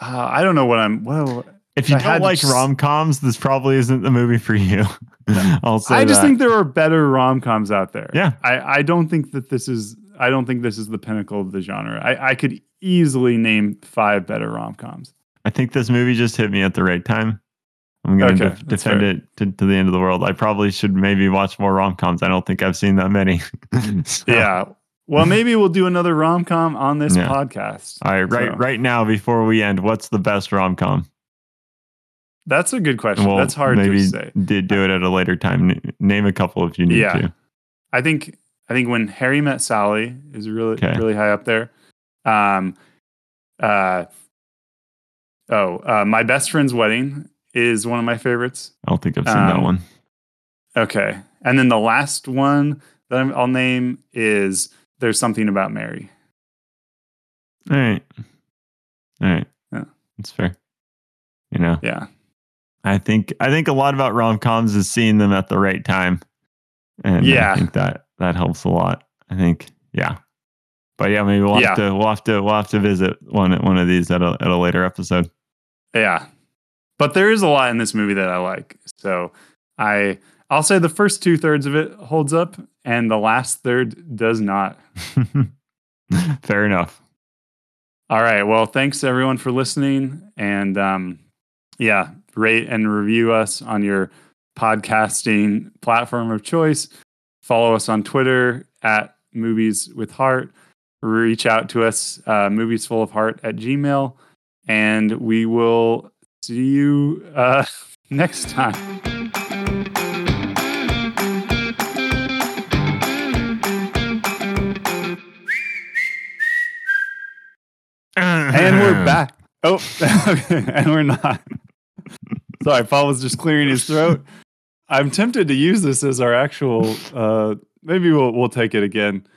uh, I don't know what I'm well If you I don't like rom coms, this probably isn't the movie for you. (laughs) I'll say I just that. think there are better rom coms out there. Yeah. I, I don't think that this is I don't think this is the pinnacle of the genre. I, I could easily name five better rom coms. I think this movie just hit me at the right time. I'm going to Okay, that's defend fair. it to, to the end of the world. I probably should maybe watch more rom coms. I don't think I've seen that many. (laughs) So, Yeah. Well, maybe we'll do another rom com on this Yeah. podcast. All right, right, So- right now before we end, what's the best rom com? That's a good question. That's hard maybe to say. Did do it at a later time. Name a couple if you need Yeah. to. I think I think when Harry met Sally is really Okay. really high up there. Um, uh, oh, uh, my best friend's wedding is one of my favorites. I don't think I've seen that Um, one. Okay, and then the last one that I'm, I'll name is "There's Something About Mary." All right, all right, Yeah. that's fair. You know, Yeah, I think I think a lot about rom coms is seeing them at the right time, and Yeah. I think that that helps a lot. I think, yeah, but yeah, maybe we'll Yeah. have to we'll have to we'll have to visit one one of these at a at a later episode. yeah. But there is a lot in this movie that I like. So I I'll say the first two thirds of it holds up, and the last third does not. (laughs) Fair enough. All right. Well, thanks everyone for listening. And um, yeah, rate and review us on your podcasting platform of choice. Follow us on Twitter at Movies with Heart. Reach out to us, uh, Heart at gmail. And we will see you uh, (laughs) next time. And we're back. Oh, (laughs) okay. and we're not. Sorry, Paul was just clearing his throat. I'm tempted to use this as our actual. Uh, maybe we'll we'll take it again.